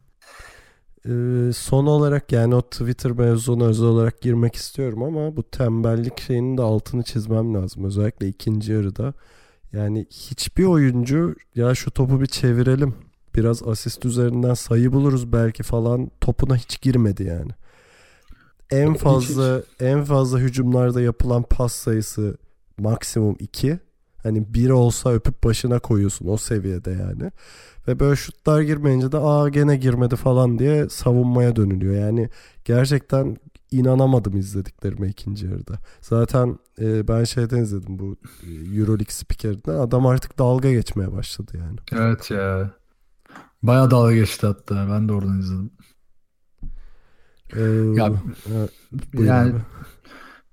Ee, son olarak yani o Twitter mevzuna özel olarak girmek istiyorum ama bu tembellik şeyinin de altını çizmem lazım. Özellikle ikinci yarıda. Yani hiçbir oyuncu ya şu topu bir çevirelim biraz asist üzerinden sayı buluruz belki falan topuna hiç girmedi yani. En fazla en fazla hücumlarda yapılan pas sayısı maksimum 2. Hani bir olsa öpüp başına koyuyorsun o seviyede yani. Ve böyle şutlar girmeyince de aa gene girmedi falan diye savunmaya dönülüyor. Yani gerçekten inanamadım izlediklerime ikinci yarıda. Zaten e, ben şeyden izledim bu e, Euroleague spikerinden. Adam artık dalga geçmeye başladı yani. Evet ya. Baya dalga geçti hatta. Ben de oradan izledim. Ee, Ya, buyur yani abi.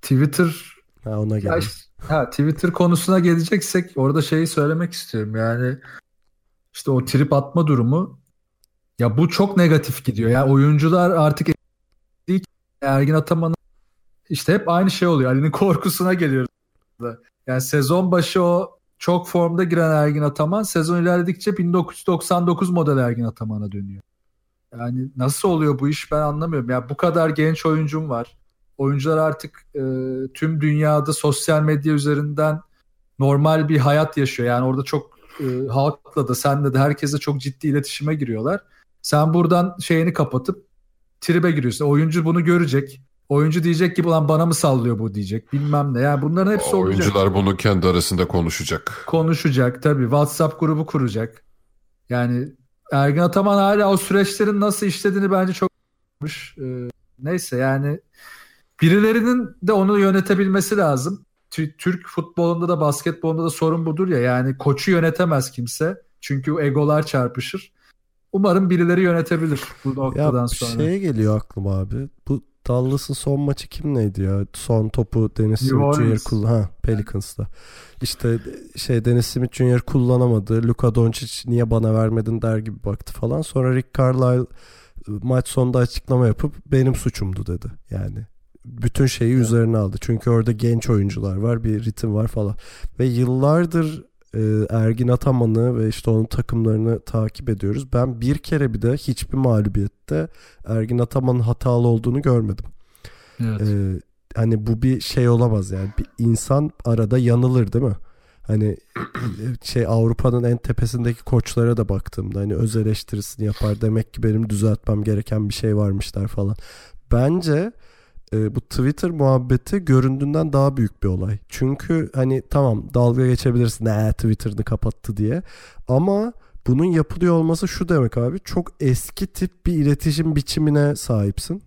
Twitter Ha, ona işte- ha, Twitter konusuna geleceksek orada şeyi söylemek istiyorum. Yani işte o trip atma durumu ya bu çok negatif gidiyor. Yani oyuncular artık değil. Ergin Ataman'ın işte hep aynı şey oluyor. Ali'nin korkusuna geliyoruz. Yani sezon başı o çok formda giren Ergin Ataman sezon ilerledikçe 1999 model Ergin Ataman'a dönüyor. Yani nasıl oluyor bu iş ben anlamıyorum. Ya bu kadar genç oyuncum var. Oyuncular artık e, tüm dünyada sosyal medya üzerinden normal bir hayat yaşıyor. Yani orada çok e, halkla da senle de herkese çok ciddi iletişime giriyorlar. Sen buradan şeyini kapatıp tribe giriyorsun. Oyuncu bunu görecek. Oyuncu diyecek ki ulan bana mı sallıyor bu diyecek. Bilmem ne. Yani bunların hepsi olacak. Oyuncular bunu kendi arasında konuşacak. Konuşacak tabii. WhatsApp grubu kuracak. Yani Ergin Ataman hala o süreçlerin nasıl işlediğini bence çok. Ee, neyse yani birilerinin de onu yönetebilmesi lazım. Tü- Türk futbolunda da basketbolunda da sorun budur ya. Yani koçu yönetemez kimse. Çünkü egolar çarpışır. Umarım birileri yönetebilir bu noktadan Ya sonra. şeye geliyor aklıma abi. Bu Dallas'ın son maçı kim neydi ya? Son topu Dennis Smith Jr. Kullan ha Pelicans'ta. İşte şey Dennis Smith Jr. kullanamadı. Luka Doncic niye bana vermedin der gibi baktı falan. Sonra Rick Carlisle ıı, maç sonunda açıklama yapıp benim suçumdu dedi. Yani bütün şeyi üzerine aldı. Çünkü orada genç oyuncular var, bir ritim var falan. Ve yıllardır e, Ergin Ataman'ı ve işte onun takımlarını takip ediyoruz. Ben bir kere bir de hiçbir mağlubiyette Ergin Ataman'ın hatalı olduğunu görmedim. Evet. Ee, hani bu bir şey olamaz yani. Bir insan arada yanılır değil mi? Hani şey Avrupa'nın en tepesindeki koçlara da baktığımda hani öz eleştirisini yapar. Demek ki benim düzeltmem gereken bir şey varmışlar falan. Bence e, bu Twitter muhabbeti göründüğünden daha büyük bir olay. Çünkü hani tamam dalga geçebilirsin ne Twitter'ını kapattı diye. Ama bunun yapılıyor olması şu demek abi. Çok eski tip bir iletişim biçimine sahipsin.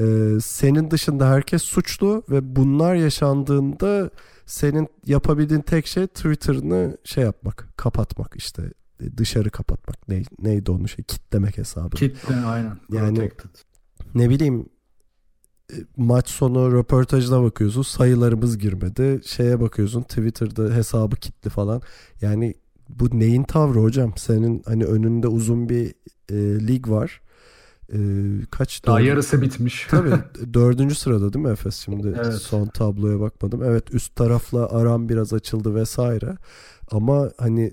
Ee, senin dışında herkes suçlu ve bunlar yaşandığında senin yapabildiğin tek şey Twitter'ını şey yapmak, kapatmak işte e, dışarı kapatmak. Ne, neydi onun şey kitlemek hesabı. Kitle aynen. Yani- Protected. ne bileyim maç sonu röportajına bakıyorsun sayılarımız girmedi. Şeye bakıyorsun Twitter'da hesabı kilitli falan. Yani bu neyin tavrı hocam? Senin hani önünde uzun bir e, lig var. E, kaç Daha dördü- yarısı bitmiş. Tabii dördüncü sırada değil mi Efes şimdi Evet. son tabloya bakmadım. Evet üst tarafla aram biraz açıldı vesaire. Ama hani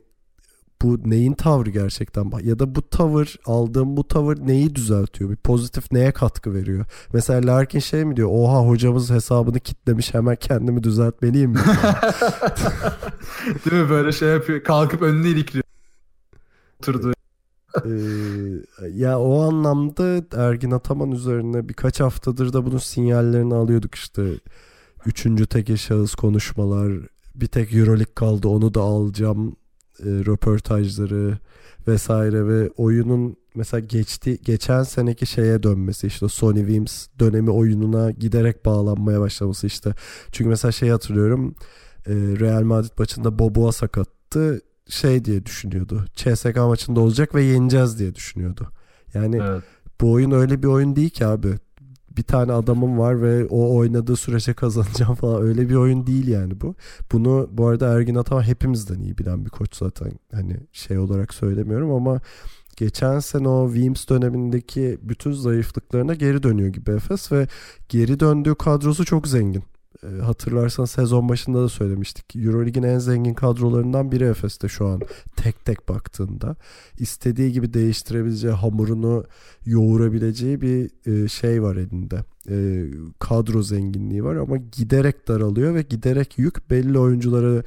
bu neyin tavrı gerçekten ya da bu tavır aldığım bu tavır neyi düzeltiyor? Bir pozitif neye katkı veriyor? Mesela Larkin şey mi diyor? Oha hocamız hesabını kitlemiş hemen kendimi düzeltmeliyim mi? Değil mi böyle şey yapıyor. Kalkıp önünü ilikliyor. Oturdu. Ee, ya o anlamda Ergin Ataman üzerine birkaç haftadır da bunun sinyallerini alıyorduk işte. Üçüncü tek şahıs konuşmalar, bir tek Euroleague kaldı onu da alacağım röportajları vesaire ve oyunun mesela geçti geçen seneki şeye dönmesi işte Sony Wims dönemi oyununa giderek bağlanmaya başlaması işte. Çünkü mesela şey hatırlıyorum e, Real Madrid maçında Boboa sakattı şey diye düşünüyordu. CSK maçında olacak ve yeneceğiz diye düşünüyordu. Yani Evet. bu oyun öyle bir oyun değil ki abi. Bir tane adamım var ve o oynadığı sürece kazanacağım falan. Öyle bir oyun değil yani bu. Bunu bu arada Ergin Ataman hepimizden iyi bilen bir koç zaten. Hani şey olarak söylemiyorum ama geçen sene o Wims dönemindeki bütün zayıflıklarına geri dönüyor gibi Efes ve geri döndüğü kadrosu çok zengin. E, hatırlarsan sezon başında da söylemiştik. Eurolig'in en zengin kadrolarından biri Efes'te şu an tek tek baktığında. istediği gibi değiştirebileceği, hamurunu yoğurabileceği bir e, şey var elinde. E, kadro zenginliği var ama giderek daralıyor ve giderek yük belli oyunculara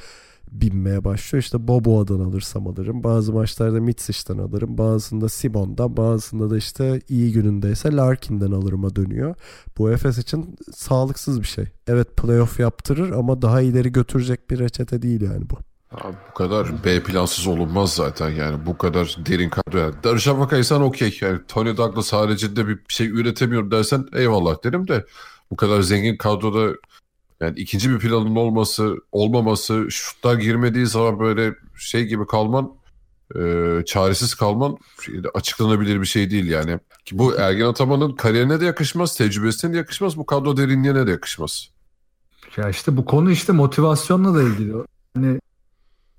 binmeye başlıyor. İşte Boboa'dan alırsam alırım. Bazı maçlarda Mitsic'den alırım. Bazısında Simon'dan. Bazısında da işte iyi günündeyse Larkin'den alırıma dönüyor. Bu Efes için sağlıksız bir şey. Evet playoff yaptırır ama daha ileri götürecek bir reçete değil yani bu. Abi bu kadar B plansız olunmaz zaten yani bu kadar derin kadro. Yani Darüşşafaka'ysan okey yani Tony Douglas haricinde bir şey üretemiyorum dersen eyvallah derim de bu kadar zengin kadroda yani ikinci bir planın olması, olmaması, şutlar girmediği zaman böyle şey gibi kalman, e, çaresiz kalman açıklanabilir bir şey değil yani. Ki bu Ergen Ataman'ın kariyerine de yakışmaz, tecrübesine de yakışmaz, bu kadro derinliğine de yakışmaz. Ya işte bu konu işte motivasyonla da ilgili. Hani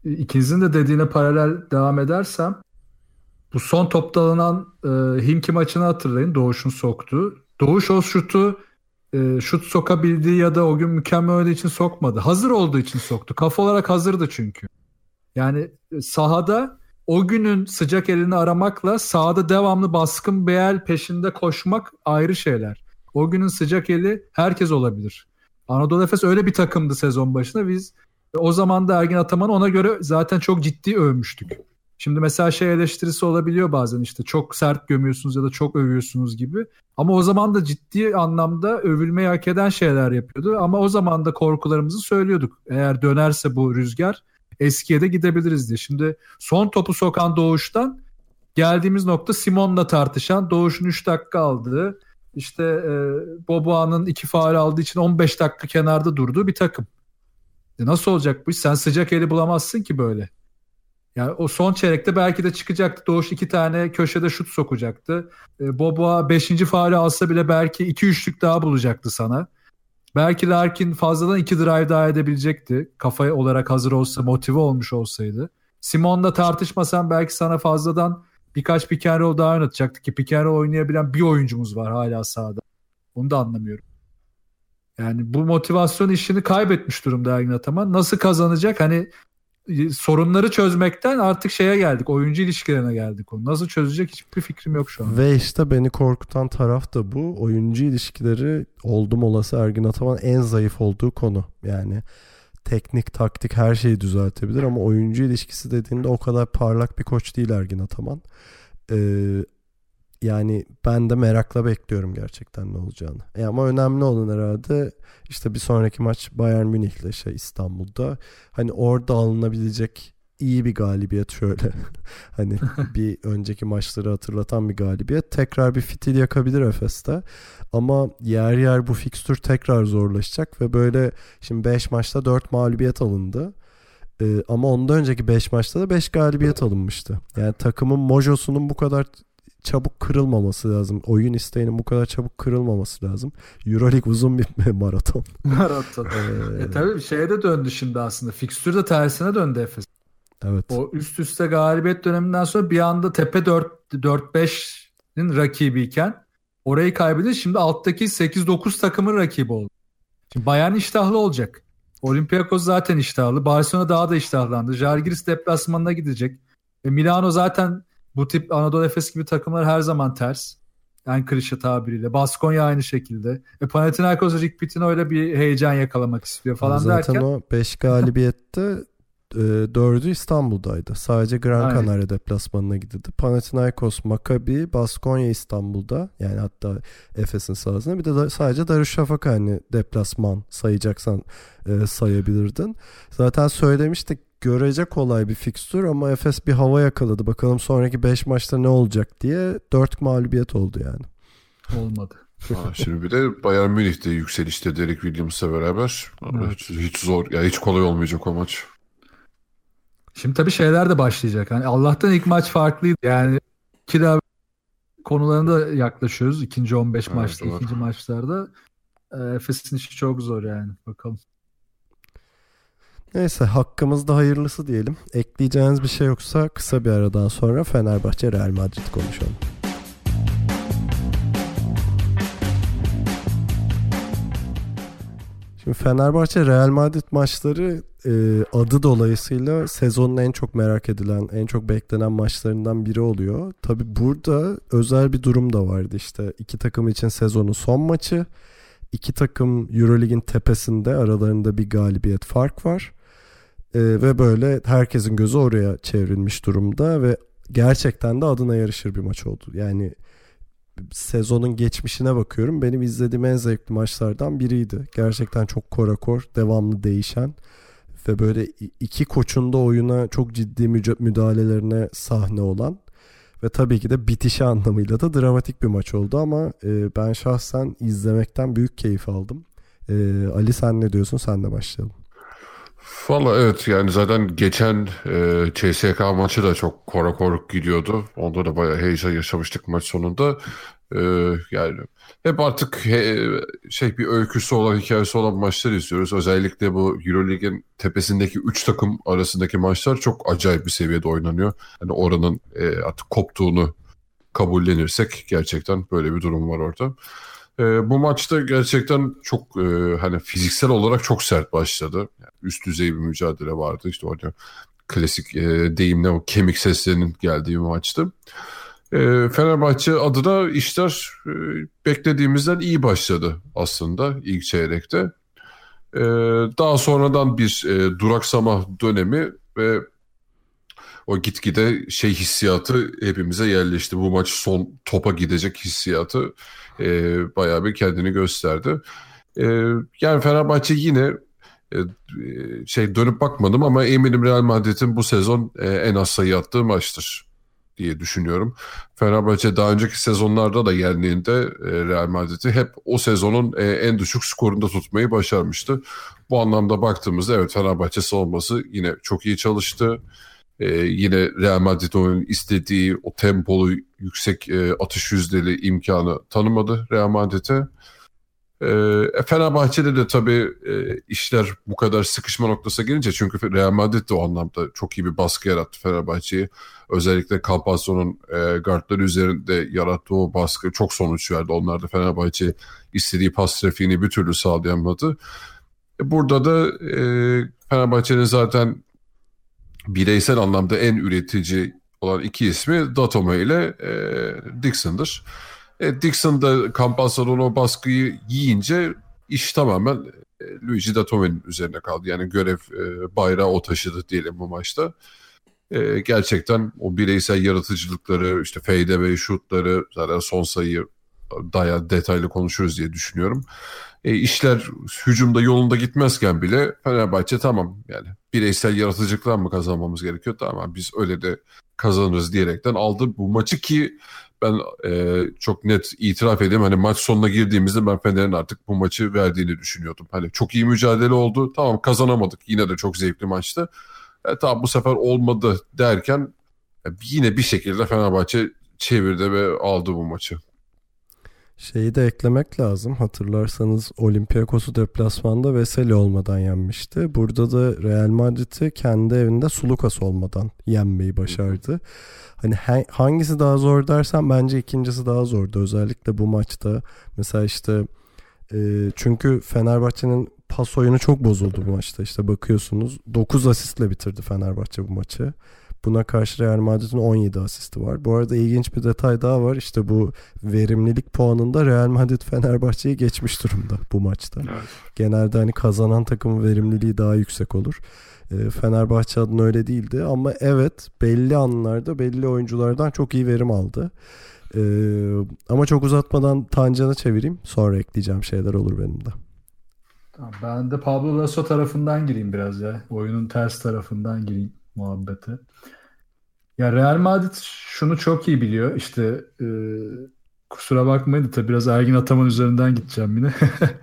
ikinizin de dediğine paralel devam edersem bu son topta alınan e, Himki maçını hatırlayın. Doğuş'un soktuğu. Doğuş o şutu e, şut sokabildiği ya da o gün mükemmel olduğu için sokmadı. Hazır olduğu için soktu. Kafa olarak hazırdı çünkü. Yani e, sahada o günün sıcak elini aramakla sahada devamlı baskın beyel peşinde koşmak ayrı şeyler. O günün sıcak eli herkes olabilir. Anadolu Efes öyle bir takımdı sezon başında. Biz o zaman da Ergin Ataman'ı ona göre zaten çok ciddi övmüştük. Şimdi mesela şey eleştirisi olabiliyor bazen işte çok sert gömüyorsunuz ya da çok övüyorsunuz gibi. Ama o zaman da ciddi anlamda övülmeyi hak eden şeyler yapıyordu. Ama o zaman da korkularımızı söylüyorduk. Eğer dönerse bu rüzgar eskiye de gidebiliriz diye. Şimdi son topu sokan Doğuş'tan geldiğimiz nokta Simon'la tartışan Doğuş'un 3 dakika aldığı işte e, Boboa'nın 2 faal aldığı için 15 dakika kenarda durduğu bir takım. E nasıl olacak bu iş? Sen sıcak eli bulamazsın ki böyle. Yani o son çeyrekte belki de çıkacaktı. Doğuş iki tane köşede şut sokacaktı. E, Boboa beşinci faali alsa bile belki iki üçlük daha bulacaktı sana. Belki Larkin fazladan iki drive daha edebilecekti. Kafa olarak hazır olsa, motive olmuş olsaydı. Simon'la tartışmasan belki sana fazladan birkaç pick and roll daha oynatacaktı ki pick and roll oynayabilen bir oyuncumuz var hala sahada. Onu da anlamıyorum. Yani bu motivasyon işini kaybetmiş durumda Ergin Ataman. Nasıl kazanacak? Hani sorunları çözmekten artık şeye geldik. Oyuncu ilişkilerine geldik. Onu nasıl çözecek hiçbir fikrim yok şu an. Ve işte beni korkutan taraf da bu. Oyuncu ilişkileri oldum olası Ergin Ataman en zayıf olduğu konu. Yani teknik, taktik her şeyi düzeltebilir ama oyuncu ilişkisi dediğinde o kadar parlak bir koç değil Ergin Ataman. Ee, yani ben de merakla bekliyorum gerçekten ne olacağını. E ama önemli olan herhalde işte bir sonraki maç Bayern Münih'le şey İstanbul'da. Hani orada alınabilecek iyi bir galibiyet şöyle. hani bir önceki maçları hatırlatan bir galibiyet. Tekrar bir fitil yakabilir Efes'te. Ama yer yer bu fikstür tekrar zorlaşacak ve böyle şimdi 5 maçta 4 mağlubiyet alındı. Ee, ama ondan önceki 5 maçta da 5 galibiyet alınmıştı. Yani takımın mojosunun bu kadar çabuk kırılmaması lazım. Oyun isteğinin bu kadar çabuk kırılmaması lazım. Euroleague uzun bir maraton. Maraton. ee... e tabii şeye de döndü şimdi aslında. Fikstür de tersine döndü Efes. Evet. O üst üste galibiyet döneminden sonra bir anda tepe 4-5'in rakibiyken orayı kaybedince şimdi alttaki 8-9 takımın rakibi oldu. Şimdi Bayern iştahlı olacak. Olympiakos zaten iştahlı. Barcelona daha da iştahlandı. Jalgiris deplasmanına gidecek. E Milano zaten bu tip Anadolu Efes gibi takımlar her zaman ters. En klişe tabiriyle. Baskonya aynı şekilde. E Panathinaikos Rick Pitino öyle bir heyecan yakalamak istiyor falan Zaten derken. Zaten o 5 galibiyette e, 4'ü İstanbul'daydı. Sadece Gran Aynen. Canaria deplasmanına gidildi. Panathinaikos, Maccabi, Baskonya İstanbul'da. Yani hatta Efes'in sahasında. Bir de da, sadece Darüşşafaka hani deplasman sayacaksan e, sayabilirdin. Zaten söylemiştik görece kolay bir fikstür ama Efes bir hava yakaladı. Bakalım sonraki 5 maçta ne olacak diye 4 mağlubiyet oldu yani. Olmadı. Ha, şimdi bir de Bayern Münih'te yükselişte Derek Williams'la beraber evet. hiç, hiç zor ya hiç kolay olmayacak o maç. Şimdi tabii şeyler de başlayacak. Hani Allah'tan ilk maç farklıydı. Yani iki daha konularında yaklaşıyoruz. ikinci 15 evet, maçta, doğru. ikinci maçlarda. Efes'in işi çok zor yani. Bakalım. Neyse hakkımızda hayırlısı diyelim. Ekleyeceğiniz bir şey yoksa kısa bir aradan sonra Fenerbahçe Real Madrid konuşalım. Şimdi Fenerbahçe Real Madrid maçları e, adı dolayısıyla sezonun en çok merak edilen, en çok beklenen maçlarından biri oluyor. Tabi burada özel bir durum da vardı işte iki takım için sezonun son maçı. İki takım Eurolig'in tepesinde aralarında bir galibiyet fark var. Ee, ve böyle herkesin gözü oraya çevrilmiş durumda ve gerçekten de adına yarışır bir maç oldu. Yani sezonun geçmişine bakıyorum. Benim izlediğim en zevkli maçlardan biriydi. Gerçekten çok korakor, devamlı değişen ve böyle iki koçun da oyuna çok ciddi müdahalelerine sahne olan ve tabii ki de bitişi anlamıyla da dramatik bir maç oldu ama e, ben şahsen izlemekten büyük keyif aldım. E, Ali sen ne diyorsun? Senle başlayalım. Valla evet yani zaten geçen e, CSK maçı da çok kora koruk gidiyordu. Onda da bayağı heyecan yaşamıştık maç sonunda. E, yani hep artık he, şey bir öyküsü olan, hikayesi olan maçlar izliyoruz. Özellikle bu Euroleague'in tepesindeki 3 takım arasındaki maçlar çok acayip bir seviyede oynanıyor. Hani oranın e, artık koptuğunu kabullenirsek gerçekten böyle bir durum var orada. E, bu maçta gerçekten çok e, hani fiziksel olarak çok sert başladı. Yani üst düzey bir mücadele vardı. İşte orada klasik e, deyimle o kemik seslerinin geldiği bir maçtı. E, Fenerbahçe adına işler e, beklediğimizden iyi başladı aslında ilk çeyrekte. E, daha sonradan bir e, duraksama dönemi ve o gitgide şey hissiyatı hepimize yerleşti. Bu maç son topa gidecek hissiyatı e, bayağı bir kendini gösterdi. E, yani Fenerbahçe yine e, şey dönüp bakmadım ama eminim Real Madrid'in bu sezon e, en az sayı attığı maçtır diye düşünüyorum. Fenerbahçe daha önceki sezonlarda da yendiğinde e, Real Madrid'i hep o sezonun e, en düşük skorunda tutmayı başarmıştı. Bu anlamda baktığımızda evet Fenerbahçe savunması yine çok iyi çalıştı. Ee, yine Real Madrid oyunun istediği o tempolu yüksek e, atış yüzdeli imkanı tanımadı Real Madrid'e. E, Fenerbahçe'de de tabii e, işler bu kadar sıkışma noktasına gelince çünkü Real Madrid de o anlamda çok iyi bir baskı yarattı Fenerbahçe'yi. Özellikle Campazzo'nun e, guardları üzerinde yarattığı o baskı çok sonuç verdi. Onlar da Fenerbahçe istediği pas trafiğini bir türlü sağlayamadı. E, burada da e, Fenerbahçe'nin zaten bireysel anlamda en üretici olan iki ismi Datome ile e, Dixon'dır. E, Dixon da Campazzo'nun o baskıyı yiyince iş tamamen e, Luigi Datome'nin üzerine kaldı. Yani görev e, bayrağı o taşıdı diyelim bu maçta. E, gerçekten o bireysel yaratıcılıkları, işte fadeaway şutları, zaten son sayıyı daha detaylı konuşuruz diye düşünüyorum. E, işler hücumda yolunda gitmezken bile Fenerbahçe tamam yani bireysel yaratıcılıklar mı kazanmamız gerekiyor? Tamam biz öyle de kazanırız diyerekten aldı bu maçı ki ben e, çok net itiraf edeyim hani maç sonuna girdiğimizde ben Fener'in artık bu maçı verdiğini düşünüyordum. Hani çok iyi mücadele oldu. Tamam kazanamadık. Yine de çok zevkli maçtı. E, tamam bu sefer olmadı derken e, yine bir şekilde Fenerbahçe çevirdi ve aldı bu maçı. Şeyi de eklemek lazım. Hatırlarsanız Olympiakos'u deplasmanda Veseli olmadan yenmişti. Burada da Real Madrid'i kendi evinde Sulukas olmadan yenmeyi başardı. Hani hangisi daha zor dersen bence ikincisi daha zordu. Özellikle bu maçta. Mesela işte e, çünkü Fenerbahçe'nin pas oyunu çok bozuldu bu maçta. İşte bakıyorsunuz 9 asistle bitirdi Fenerbahçe bu maçı. Buna karşı Real Madrid'in 17 asisti var. Bu arada ilginç bir detay daha var. İşte bu verimlilik puanında Real Madrid Fenerbahçe'yi geçmiş durumda bu maçta. Evet. Genelde hani kazanan takımın verimliliği daha yüksek olur. Ee, Fenerbahçe adına öyle değildi ama evet belli anlarda belli oyunculardan çok iyi verim aldı. Ee, ama çok uzatmadan Tancan'a çevireyim. Sonra ekleyeceğim şeyler olur benim de. Tamam, ben de Pablo Lasso tarafından gireyim biraz ya. Oyunun ters tarafından gireyim muhabbete. Ya Real Madrid şunu çok iyi biliyor. İşte e, kusura bakmayın da tabii biraz Ergin Ataman üzerinden gideceğim yine.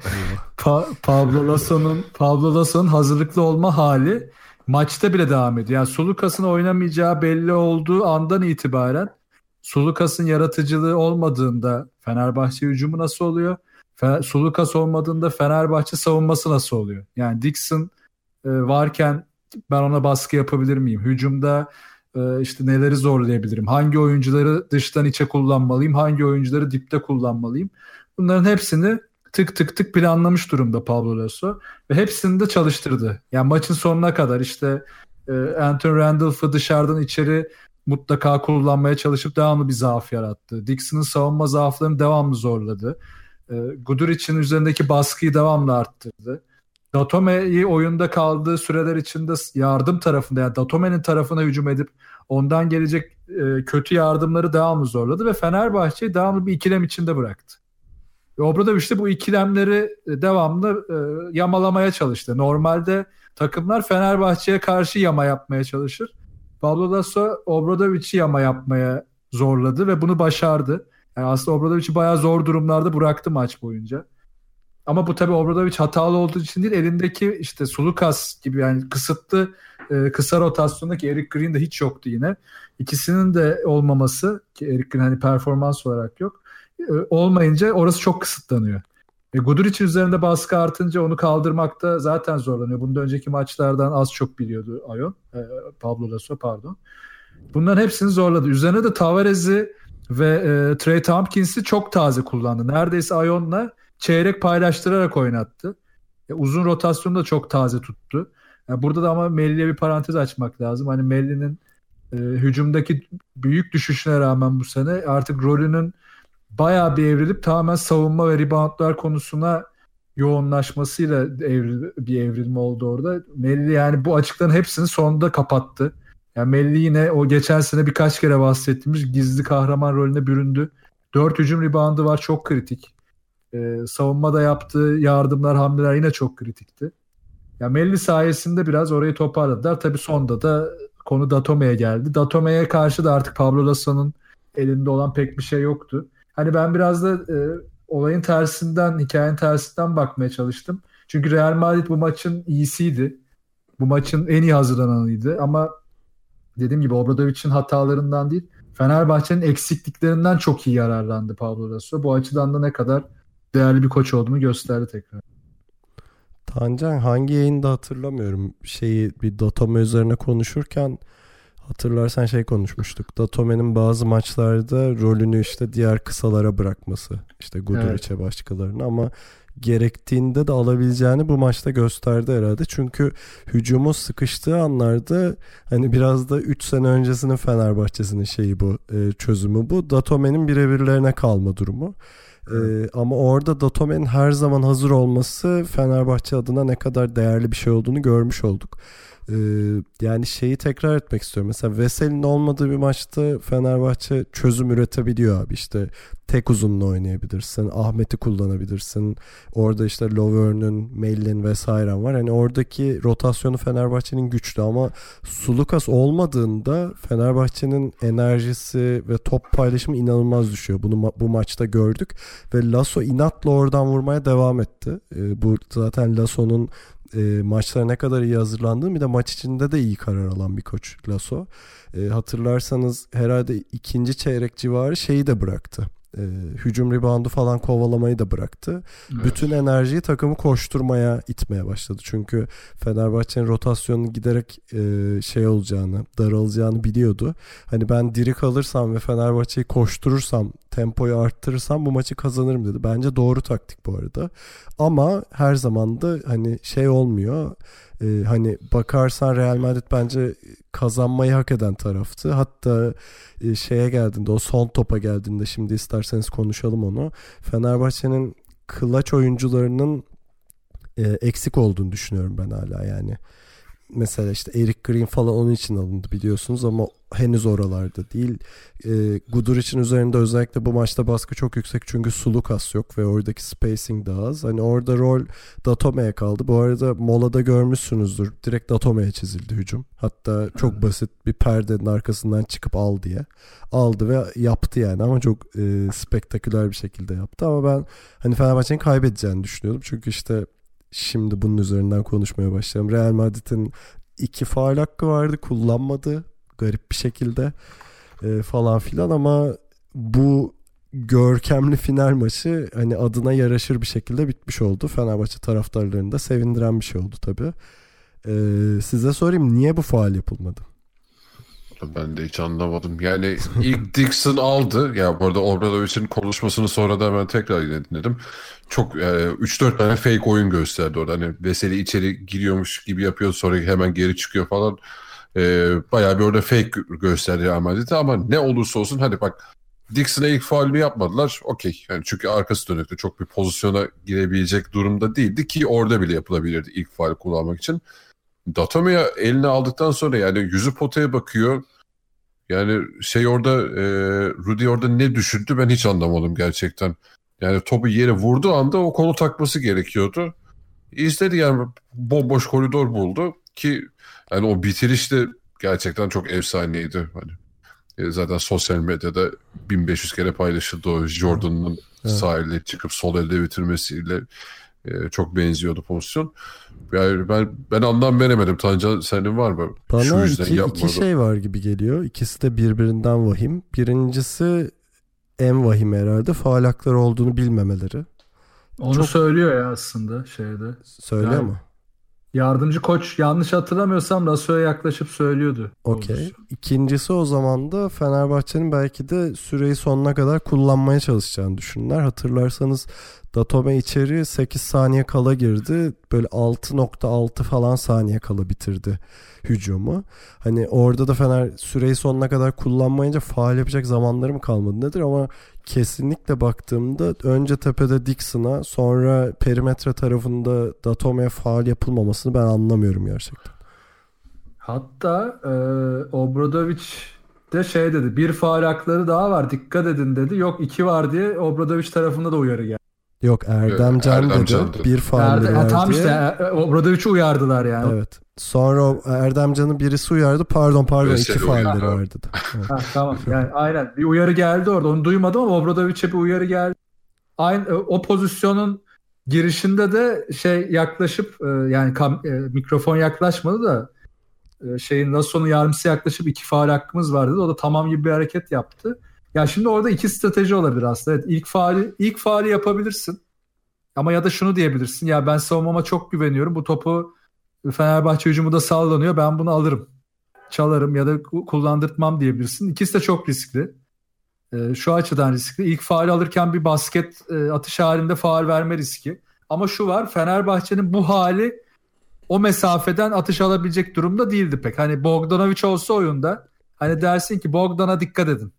pa- Pablo Lasso'nun Pablo Lasso'nun hazırlıklı olma hali maçta bile devam ediyor. Yani Sulukas'ın oynamayacağı belli olduğu andan itibaren Sulukas'ın yaratıcılığı olmadığında Fenerbahçe hücumu nasıl oluyor? Sulukas olmadığında Fenerbahçe savunması nasıl oluyor? Yani Dixon e, varken ben ona baskı yapabilir miyim? Hücumda e, işte neleri zorlayabilirim? Hangi oyuncuları dıştan içe kullanmalıyım? Hangi oyuncuları dipte kullanmalıyım? Bunların hepsini tık tık tık planlamış durumda Pablo Lasso ve hepsini de çalıştırdı. Yani maçın sonuna kadar işte e, Anthony Randolph'ı dışarıdan içeri mutlaka kullanmaya çalışıp devamlı bir zaaf yarattı. Dixon'ın savunma zaaflarını devamlı zorladı. E, Guduric'in üzerindeki baskıyı devamlı arttırdı. Datome'yi oyunda kaldığı süreler içinde yardım tarafında yani Datome'nin tarafına hücum edip ondan gelecek e, kötü yardımları devamlı zorladı ve Fenerbahçe'yi devamlı bir ikilem içinde bıraktı. Ve Obradoviç de bu ikilemleri e, devamlı e, yamalamaya çalıştı. Normalde takımlar Fenerbahçe'ye karşı yama yapmaya çalışır. Pablo Lasso Obradovic'i yama yapmaya zorladı ve bunu başardı. Yani aslında Obradovic'i bayağı zor durumlarda bıraktı maç boyunca. Ama bu tabii Obradovic hatalı olduğu için değil elindeki işte Sulukas gibi yani kısıtlı e, kısa rotasyondaki Eric Green de hiç yoktu yine. İkisinin de olmaması ki Eric Green hani performans olarak yok. E, olmayınca orası çok kısıtlanıyor. E, Guduric üzerinde baskı artınca onu kaldırmakta zaten zorlanıyor. Bundan önceki maçlardan az çok biliyordu Ayon. E, Pablo Lasso pardon. Bunların hepsini zorladı. Üzerine de Tavares'i ve e, Trey Tompkins'i çok taze kullandı. Neredeyse Ayon'la çeyrek paylaştırarak oynattı. E, uzun rotasyonu da çok taze tuttu. Yani burada da ama Melli'ye bir parantez açmak lazım. Hani Melli'nin e, hücumdaki büyük düşüşüne rağmen bu sene artık rolünün bayağı bir evrilip tamamen savunma ve reboundlar konusuna yoğunlaşmasıyla evril, bir evrilme oldu orada. Melli yani bu açıkların hepsini sonunda kapattı. Yani Melli yine o geçen sene birkaç kere bahsettiğimiz gizli kahraman rolüne büründü. Dört hücum reboundu var çok kritik. Ee, savunmada yaptığı yardımlar, hamleler yine çok kritikti. Ya Melli sayesinde biraz orayı toparladılar. Tabii sonda da konu Datome'ye geldi. Datome'ye karşı da artık Pablo Lasso'nun elinde olan pek bir şey yoktu. Hani ben biraz da e, olayın tersinden, hikayenin tersinden bakmaya çalıştım. Çünkü Real Madrid bu maçın iyisiydi. Bu maçın en iyi hazırlananıydı ama dediğim gibi Obradovic'in hatalarından değil, Fenerbahçe'nin eksikliklerinden çok iyi yararlandı Pablo Lasso. Bu açıdan da ne kadar değerli bir koç olduğunu gösterdi tekrar. Tancan hangi yayında hatırlamıyorum. Şeyi bir Datome üzerine konuşurken hatırlarsan şey konuşmuştuk. Datome'nin bazı maçlarda rolünü işte diğer kısalara bırakması. İşte Guduric'e evet. başkalarını ama gerektiğinde de alabileceğini bu maçta gösterdi herhalde. Çünkü hücumu sıkıştığı anlarda hani biraz da 3 sene öncesinin Fenerbahçe'sinin şeyi bu e, çözümü bu. Datome'nin birebirlerine kalma durumu. Ee, ama orada Datome'nin her zaman hazır olması Fenerbahçe adına ne kadar değerli bir şey olduğunu görmüş olduk. Ee, yani şeyi tekrar etmek istiyorum. Mesela Vesel'in olmadığı bir maçta Fenerbahçe çözüm üretebiliyor abi. İşte tek uzunla oynayabilirsin. Ahmet'i kullanabilirsin. Orada işte Lovern'ün, Mellin vesaire var. Hani oradaki rotasyonu Fenerbahçe'nin güçlü ama Sulukas olmadığında Fenerbahçe'nin enerjisi ve top paylaşımı inanılmaz düşüyor. Bunu ma- bu maçta gördük ve Lasso inatla oradan vurmaya devam etti. Ee, bu zaten Lasso'nun e, maçlara ne kadar iyi hazırlandığı bir de maç içinde de iyi karar alan bir koç Lasso. E, hatırlarsanız herhalde ikinci çeyrek civarı şeyi de bıraktı e, hücum reboundu falan kovalamayı da bıraktı. Evet. Bütün enerjiyi takımı koşturmaya itmeye başladı. Çünkü Fenerbahçe'nin rotasyonun giderek e, şey olacağını, daralacağını biliyordu. Hani ben diri kalırsam ve Fenerbahçe'yi koşturursam, tempoyu arttırırsam bu maçı kazanırım dedi. Bence doğru taktik bu arada. Ama her zaman da hani şey olmuyor e, hani bakarsan Real Madrid bence kazanmayı hak eden taraftı. Hatta e, şeye geldiğinde o son topa geldiğinde şimdi isterseniz konuşalım onu. Fenerbahçe'nin kılaç oyuncularının e, eksik olduğunu düşünüyorum ben hala yani. Mesela işte Eric Green falan onun için alındı biliyorsunuz ama henüz oralarda değil. E, Guduric'in üzerinde özellikle bu maçta baskı çok yüksek çünkü Sulukas yok ve oradaki spacing daha az. Hani orada rol Datome'ye kaldı. Bu arada molada görmüşsünüzdür. Direkt Datome'ye çizildi hücum. Hatta çok evet. basit bir perdenin arkasından çıkıp al diye. Aldı ve yaptı yani ama çok e, spektaküler bir şekilde yaptı. Ama ben hani Fenerbahçe'nin kaybedeceğini düşünüyordum. Çünkü işte şimdi bunun üzerinden konuşmaya başlayalım. Real Madrid'in iki faal hakkı vardı kullanmadı garip bir şekilde e, falan filan ama bu görkemli final maçı hani adına yaraşır bir şekilde bitmiş oldu. Fenerbahçe taraftarlarını da sevindiren bir şey oldu tabii. Ee, size sorayım niye bu faal yapılmadı? Ben de hiç anlamadım. Yani ilk Dixon aldı. Ya bu arada Obradovic'in konuşmasını sonra da hemen tekrar dinledim. Çok e, 3-4 tane fake oyun gösterdi orada. Hani Veseli içeri giriyormuş gibi yapıyor sonra hemen geri çıkıyor falan. E, bayağı bir orada fake gösterdi Madrid'e ama ne olursa olsun hadi bak Dixon'a ilk faulünü yapmadılar. Okey. Yani çünkü arkası dönükte çok bir pozisyona girebilecek durumda değildi ki orada bile yapılabilirdi ilk faul kullanmak için. Datome'ye eline aldıktan sonra yani yüzü potaya bakıyor. Yani şey orada e, Rudy orada ne düşündü ben hiç anlamadım gerçekten. Yani topu yere vurduğu anda o kolu takması gerekiyordu. İzledi yani bomboş koridor buldu ki yani o bitiriş de gerçekten çok efsaneydi. Hani e, zaten sosyal medyada 1500 kere paylaşıldı o Jordan'ın Evet. sahilde çıkıp sol elde bitirmesiyle e, çok benziyordu pozisyon. Yani ben ben anlam veremedim. Tancan senin var mı? Şu Bana yüzden iki, yapmadı. iki şey var gibi geliyor. İkisi de birbirinden vahim. Birincisi en vahim herhalde faal hakları olduğunu bilmemeleri. Onu Çok- söylüyor ya aslında şeyde. Söylüyor Yani- mu? Yardımcı koç yanlış hatırlamıyorsam Raso'ya yaklaşıp söylüyordu. Okey. İkincisi o zaman da Fenerbahçe'nin belki de süreyi sonuna kadar kullanmaya çalışacağını düşündüler. Hatırlarsanız Datome içeri 8 saniye kala girdi. Böyle 6.6 falan saniye kala bitirdi hücumu. Hani orada da Fener süreyi sonuna kadar kullanmayınca faal yapacak zamanları mı kalmadı nedir ama kesinlikle baktığımda önce tepede Dixon'a sonra perimetre tarafında Datome'ye faal yapılmamasını ben anlamıyorum gerçekten. Hatta e, Obradovic de şey dedi. Bir faal hakları daha var dikkat edin dedi. Yok iki var diye Obradovic tarafında da uyarı geldi. Yok Erdemcan Evet, dedi. Erdemcan dedi. Bir? Ha, var tam diye. işte e, Obradovic'i uyardılar yani. Evet. Sonra Erdemcan'ın birisi uyardı. Pardon pardon Veseli iki faulleri uyardı. var dedi. Evet. Ha, tamam yani aynen bir uyarı geldi orada onu duymadım ama Obradovic'e bir uyarı geldi. Aynı e, o pozisyonun girişinde de şey yaklaşıp e, yani kam- mikrofon yaklaşmadı da şeyin Lasso'nun yardımcısı yaklaşıp iki faal hakkımız var dedi. O da tamam gibi bir hareket yaptı. Ya şimdi orada iki strateji olabilir aslında. Evet, ilk faali ilk faali yapabilirsin. Ama ya da şunu diyebilirsin. Ya ben savunmama çok güveniyorum. Bu topu Fenerbahçe hücumunda sallanıyor. Ben bunu alırım çalarım ya da ku- kullandırtmam diyebilirsin. İkisi de çok riskli. Ee, şu açıdan riskli. İlk faal alırken bir basket e, atış halinde faal verme riski. Ama şu var Fenerbahçe'nin bu hali o mesafeden atış alabilecek durumda değildi pek. Hani Bogdanovic olsa oyunda hani dersin ki Bogdan'a dikkat edin.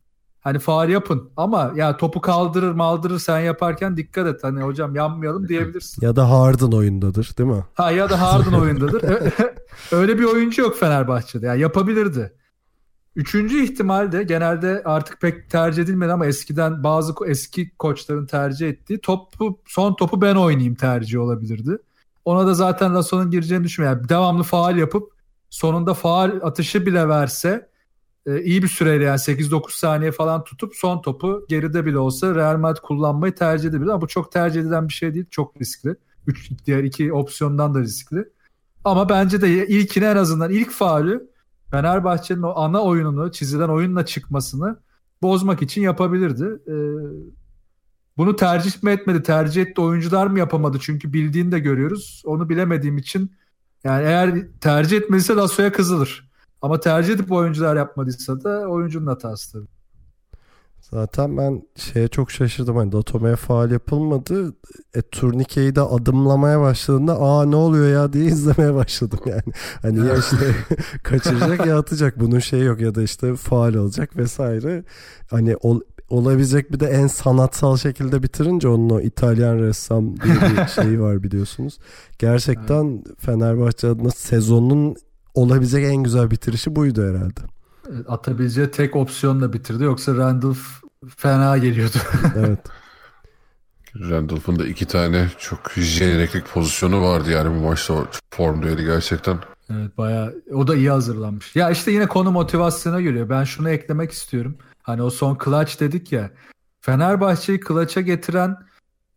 Hani faal yapın ama ya topu kaldırır maldırır sen yaparken dikkat et. Hani hocam yanmayalım diyebilirsin. Ya da Harden oyundadır değil mi? Ha ya da Harden oyundadır. Öyle bir oyuncu yok Fenerbahçe'de. Yani yapabilirdi. Üçüncü ihtimal de genelde artık pek tercih edilmedi ama eskiden bazı eski koçların tercih ettiği topu son topu ben oynayayım tercihi olabilirdi. Ona da zaten Lasso'nun gireceğini düşünmüyorum. Yani devamlı faal yapıp sonunda faal atışı bile verse e, iyi bir süreyle yani 8-9 saniye falan tutup son topu geride bile olsa Real Madrid kullanmayı tercih edebilir ama bu çok tercih edilen bir şey değil. Çok riskli. Üç, diğer iki opsiyondan da riskli. Ama bence de ilkine en azından ilk faulü Fenerbahçe'nin o ana oyununu çizilen oyunla çıkmasını bozmak için yapabilirdi. Ee, bunu tercih mi etmedi? Tercih etti oyuncular mı yapamadı? Çünkü bildiğini de görüyoruz. Onu bilemediğim için yani eğer tercih etmediyse Lasso'ya kızılır. Ama tercih edip oyuncular yapmadıysa da oyuncunun hatası tabii. Zaten ben şeye çok şaşırdım. Hani Datome'ye faal yapılmadı. E, turnikeyi de adımlamaya başladığında aa ne oluyor ya diye izlemeye başladım yani. Hani ya işte kaçıracak ya atacak. Bunun şeyi yok ya da işte faal olacak vesaire. Hani ol, olabilecek bir de en sanatsal şekilde bitirince onun o İtalyan ressam diye bir şeyi var biliyorsunuz. Gerçekten Fenerbahçe adına sezonun olabilecek en güzel bitirişi buydu herhalde. Atabileceği tek opsiyonla bitirdi. Yoksa Randolph fena geliyordu. Evet. Randolph'un da iki tane çok jeneriklik pozisyonu vardı yani bu maçta o form düeli gerçekten. Evet bayağı o da iyi hazırlanmış. Ya işte yine konu motivasyona geliyor. Ben şunu eklemek istiyorum. Hani o son clutch dedik ya. Fenerbahçe'yi clutch'a getiren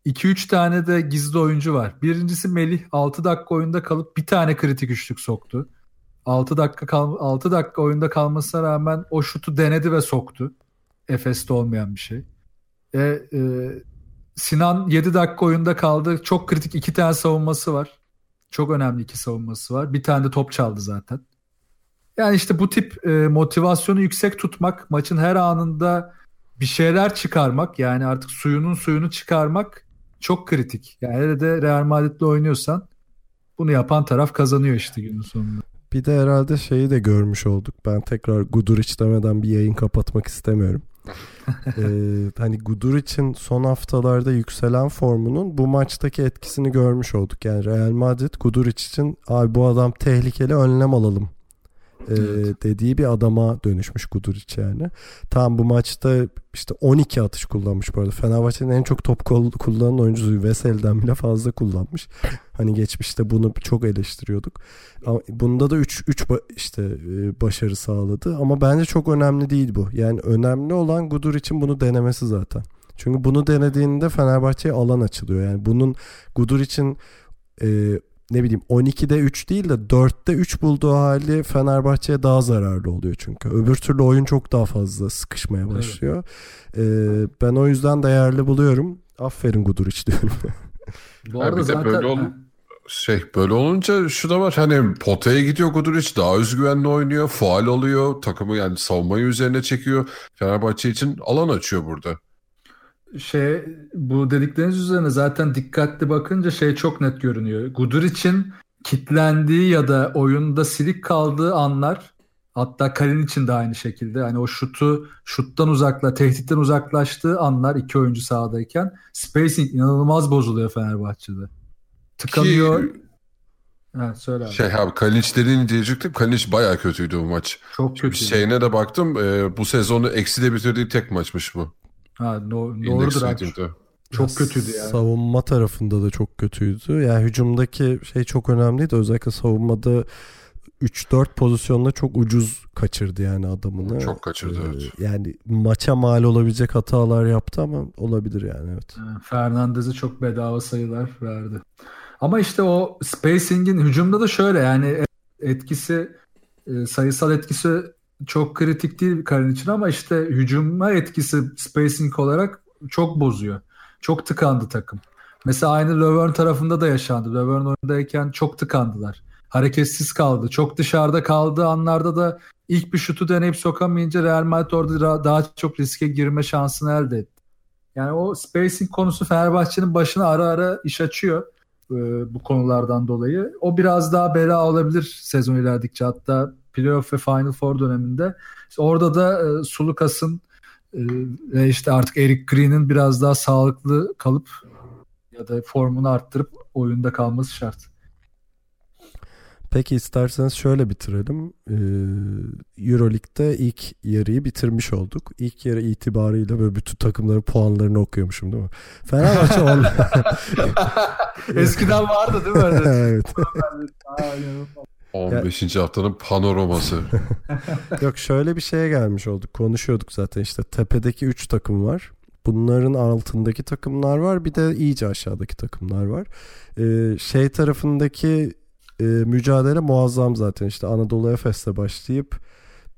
2-3 tane de gizli oyuncu var. Birincisi Melih 6 dakika oyunda kalıp bir tane kritik üçlük soktu. 6 dakika kal 6 dakika oyunda kalmasına rağmen o şutu denedi ve soktu. Efes'te olmayan bir şey. E, e, Sinan 7 dakika oyunda kaldı. Çok kritik iki tane savunması var. Çok önemli iki savunması var. Bir tane de top çaldı zaten. Yani işte bu tip e, motivasyonu yüksek tutmak, maçın her anında bir şeyler çıkarmak, yani artık suyunun suyunu çıkarmak çok kritik. Yani hele de Real Madrid'le oynuyorsan bunu yapan taraf kazanıyor işte günün sonunda. Bir de herhalde şeyi de görmüş olduk. Ben tekrar Guduric demeden bir yayın kapatmak istemiyorum. ee, hani Gudur için son haftalarda yükselen formunun bu maçtaki etkisini görmüş olduk. Yani Real Madrid Gudur için abi bu adam tehlikeli önlem alalım evet. dediği bir adama dönüşmüş Guduric yani. Tam bu maçta işte 12 atış kullanmış bu arada. Fenerbahçe'nin en çok top kullanan oyuncusu Vesel'den bile fazla kullanmış. Hani geçmişte bunu çok eleştiriyorduk. Ama bunda da 3 3 işte e, başarı sağladı ama bence çok önemli değil bu. Yani önemli olan Gudur için bunu denemesi zaten. Çünkü bunu denediğinde Fenerbahçe'ye alan açılıyor. Yani bunun Gudur için e, ne bileyim 12'de 3 değil de 4'te 3 bulduğu hali Fenerbahçe'ye daha zararlı oluyor çünkü. Öbür türlü oyun çok daha fazla sıkışmaya başlıyor. Evet. Ee, ben o yüzden değerli buluyorum. Aferin Guduric diyorum. Bu arada zaten... Böyle ol şey böyle olunca şu da var hani potaya gidiyor Guduric daha özgüvenli oynuyor faal oluyor takımı yani savunmayı üzerine çekiyor Fenerbahçe için alan açıyor burada şey bu dedikleriniz üzerine zaten dikkatli bakınca şey çok net görünüyor. Gudur için kitlendiği ya da oyunda silik kaldığı anlar hatta Kalin için de aynı şekilde hani o şutu şuttan uzakla tehditten uzaklaştığı anlar iki oyuncu sahadayken spacing inanılmaz bozuluyor Fenerbahçe'de. Tıkanıyor. Ki... Ha, söyle abi. Şey abi Kalinic dediğini diyecektim. Kalinic bayağı kötüydü bu maç. Çok kötü. Şeyine de baktım. E, bu sezonu ekside bitirdiği tek maçmış bu. Ha, no, doğrudur abi. Çok ya, kötüydü yani. Savunma tarafında da çok kötüydü. Yani hücumdaki şey çok önemliydi. Özellikle savunmada 3-4 pozisyonda çok ucuz kaçırdı yani adamını. Çok kaçırdı ee, evet. Yani maça mal olabilecek hatalar yaptı ama olabilir yani evet. Fernandez'e çok bedava sayılar verdi. Ama işte o spacing'in hücumda da şöyle yani etkisi e, sayısal etkisi çok kritik değil Karin için ama işte hücuma etkisi spacing olarak çok bozuyor. Çok tıkandı takım. Mesela aynı Lövern tarafında da yaşandı. Lövern oyundayken çok tıkandılar. Hareketsiz kaldı. Çok dışarıda kaldığı anlarda da ilk bir şutu deneyip sokamayınca Real Madrid orada daha çok riske girme şansını elde etti. Yani o spacing konusu Fenerbahçe'nin başına ara ara iş açıyor e, bu konulardan dolayı. O biraz daha bela olabilir sezon ilerledikçe. Hatta playoff ve Final Four döneminde. İşte orada da e, Sulukas'ın e, işte artık Eric Green'in biraz daha sağlıklı kalıp ya da formunu arttırıp oyunda kalması şart. Peki isterseniz şöyle bitirelim. Ee, Euroleague'de ilk yarıyı bitirmiş olduk. İlk yarı itibarıyla böyle bütün takımların puanlarını okuyormuşum değil mi? Fenerbahçe on... Eskiden vardı değil mi? evet. 15. Ya... haftanın panoraması. Yok şöyle bir şeye gelmiş olduk. Konuşuyorduk zaten işte tepedeki 3 takım var. Bunların altındaki takımlar var. Bir de iyice aşağıdaki takımlar var. Ee, şey tarafındaki e, mücadele muazzam zaten. işte Anadolu Efes'le başlayıp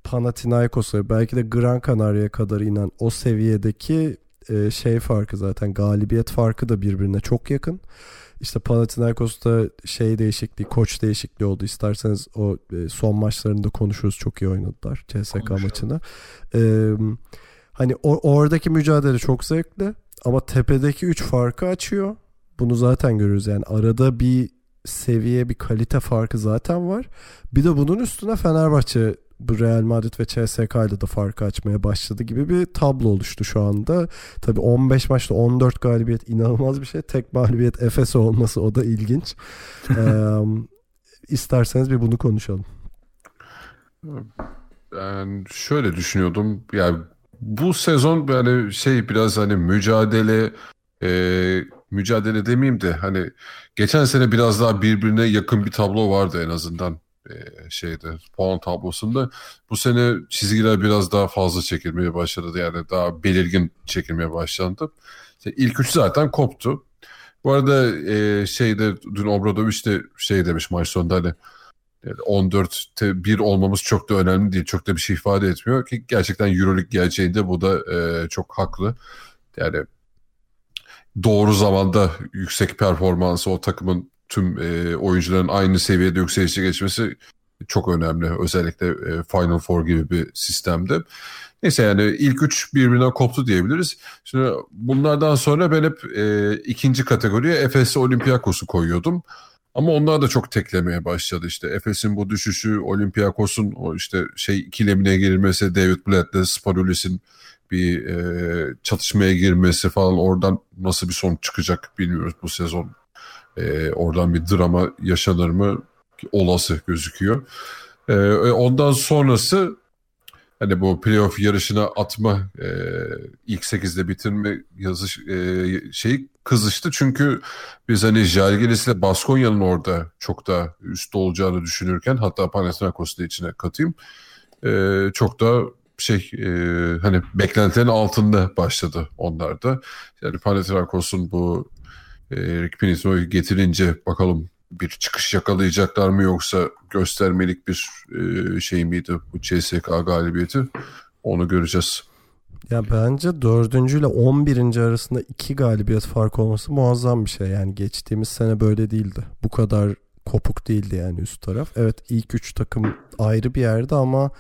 Panathinaikos'a belki de Gran Canaria'ya kadar inen o seviyedeki e, şey farkı zaten galibiyet farkı da birbirine çok yakın. İşte Panathinaikos'ta şey değişikliği, koç değişikliği oldu. İsterseniz o e, son maçlarında konuşuruz. Çok iyi oynadılar CSK maçını. Ee, hani o, oradaki mücadele çok zevkli ama tepedeki 3 farkı açıyor. Bunu zaten görürüz yani arada bir seviye bir kalite farkı zaten var. Bir de bunun üstüne Fenerbahçe bu Real Madrid ve CSK ile de farkı açmaya başladı gibi bir tablo oluştu şu anda. Tabi 15 maçta 14 galibiyet inanılmaz bir şey. Tek mağlubiyet Efes olması o da ilginç. ee, isterseniz bir bunu konuşalım. Ben şöyle düşünüyordum. Yani bu sezon yani şey biraz hani mücadele e, mücadele demeyeyim de hani geçen sene biraz daha birbirine yakın bir tablo vardı en azından şeyde puan tablosunda. Bu sene çizgiler biraz daha fazla çekilmeye başladı. Yani daha belirgin çekilmeye başlandı. İşte ilk üç zaten koptu. Bu arada e, şeyde dün Obradoviç de şey demiş maç sonunda hani 14'te 1 olmamız çok da önemli değil. Çok da bir şey ifade etmiyor ki gerçekten Euroleague gerçeğinde bu da e, çok haklı. Yani doğru zamanda yüksek performansı o takımın tüm e, oyuncuların aynı seviyede yükselişe geçmesi çok önemli. Özellikle e, Final Four gibi bir sistemde. Neyse yani ilk üç birbirine koptu diyebiliriz. Şimdi bunlardan sonra ben hep e, ikinci kategoriye Efes'e Olympiakos'u koyuyordum. Ama onlar da çok teklemeye başladı işte. Efes'in bu düşüşü, Olympiakos'un o işte şey ikilemine girilmesi, David Blatt'le Spanulis'in bir e, çatışmaya girmesi falan oradan nasıl bir sonuç çıkacak bilmiyoruz bu sezon. E, oradan bir drama yaşanır mı olası gözüküyor. E, ondan sonrası hani bu playoff yarışına atma e, ilk 8'de bitirme yazış e, şeyi kızıştı. Çünkü biz hani Jalgiris ile Baskonya'nın orada çok da üstte olacağını düşünürken hatta Panathinaikos'u da içine katayım. E, çok da şey e, hani beklentilerin altında başladı onlar da. Yani Panathinaikos'un bu Rick Pinito'yu getirince bakalım bir çıkış yakalayacaklar mı yoksa göstermelik bir e, şey miydi bu CSK galibiyeti onu göreceğiz. Ya bence dördüncü ile on birinci arasında iki galibiyet fark olması muazzam bir şey. Yani geçtiğimiz sene böyle değildi. Bu kadar kopuk değildi yani üst taraf. Evet ilk üç takım ayrı bir yerde ama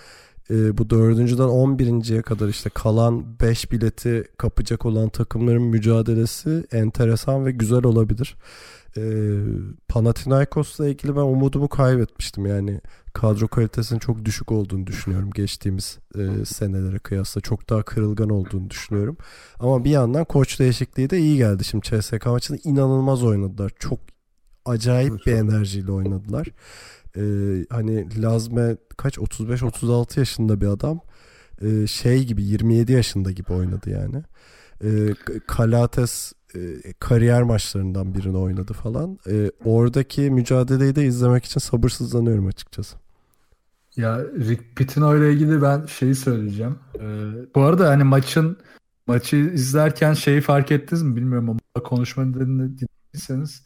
e, bu dördüncüden on birinciye kadar işte kalan beş bileti kapacak olan takımların mücadelesi enteresan ve güzel olabilir. E, Panathinaikos'la ilgili ben umudumu kaybetmiştim. Yani kadro kalitesinin çok düşük olduğunu düşünüyorum geçtiğimiz e, senelere kıyasla. Çok daha kırılgan olduğunu düşünüyorum. Ama bir yandan koç değişikliği de iyi geldi. Şimdi CSK maçında inanılmaz oynadılar. Çok acayip bir enerjiyle oynadılar. E, hani Lazme kaç 35-36 yaşında bir adam. E, şey gibi 27 yaşında gibi oynadı yani. E, Kalates kariyer maçlarından birini oynadı falan. E, oradaki mücadeleyi de izlemek için sabırsızlanıyorum açıkçası. Ya Rick Pitino ile ilgili ben şeyi söyleyeceğim. Ee, bu arada hani maçın maçı izlerken şeyi fark ettiniz mi bilmiyorum ama konuşmanı dinlediyseniz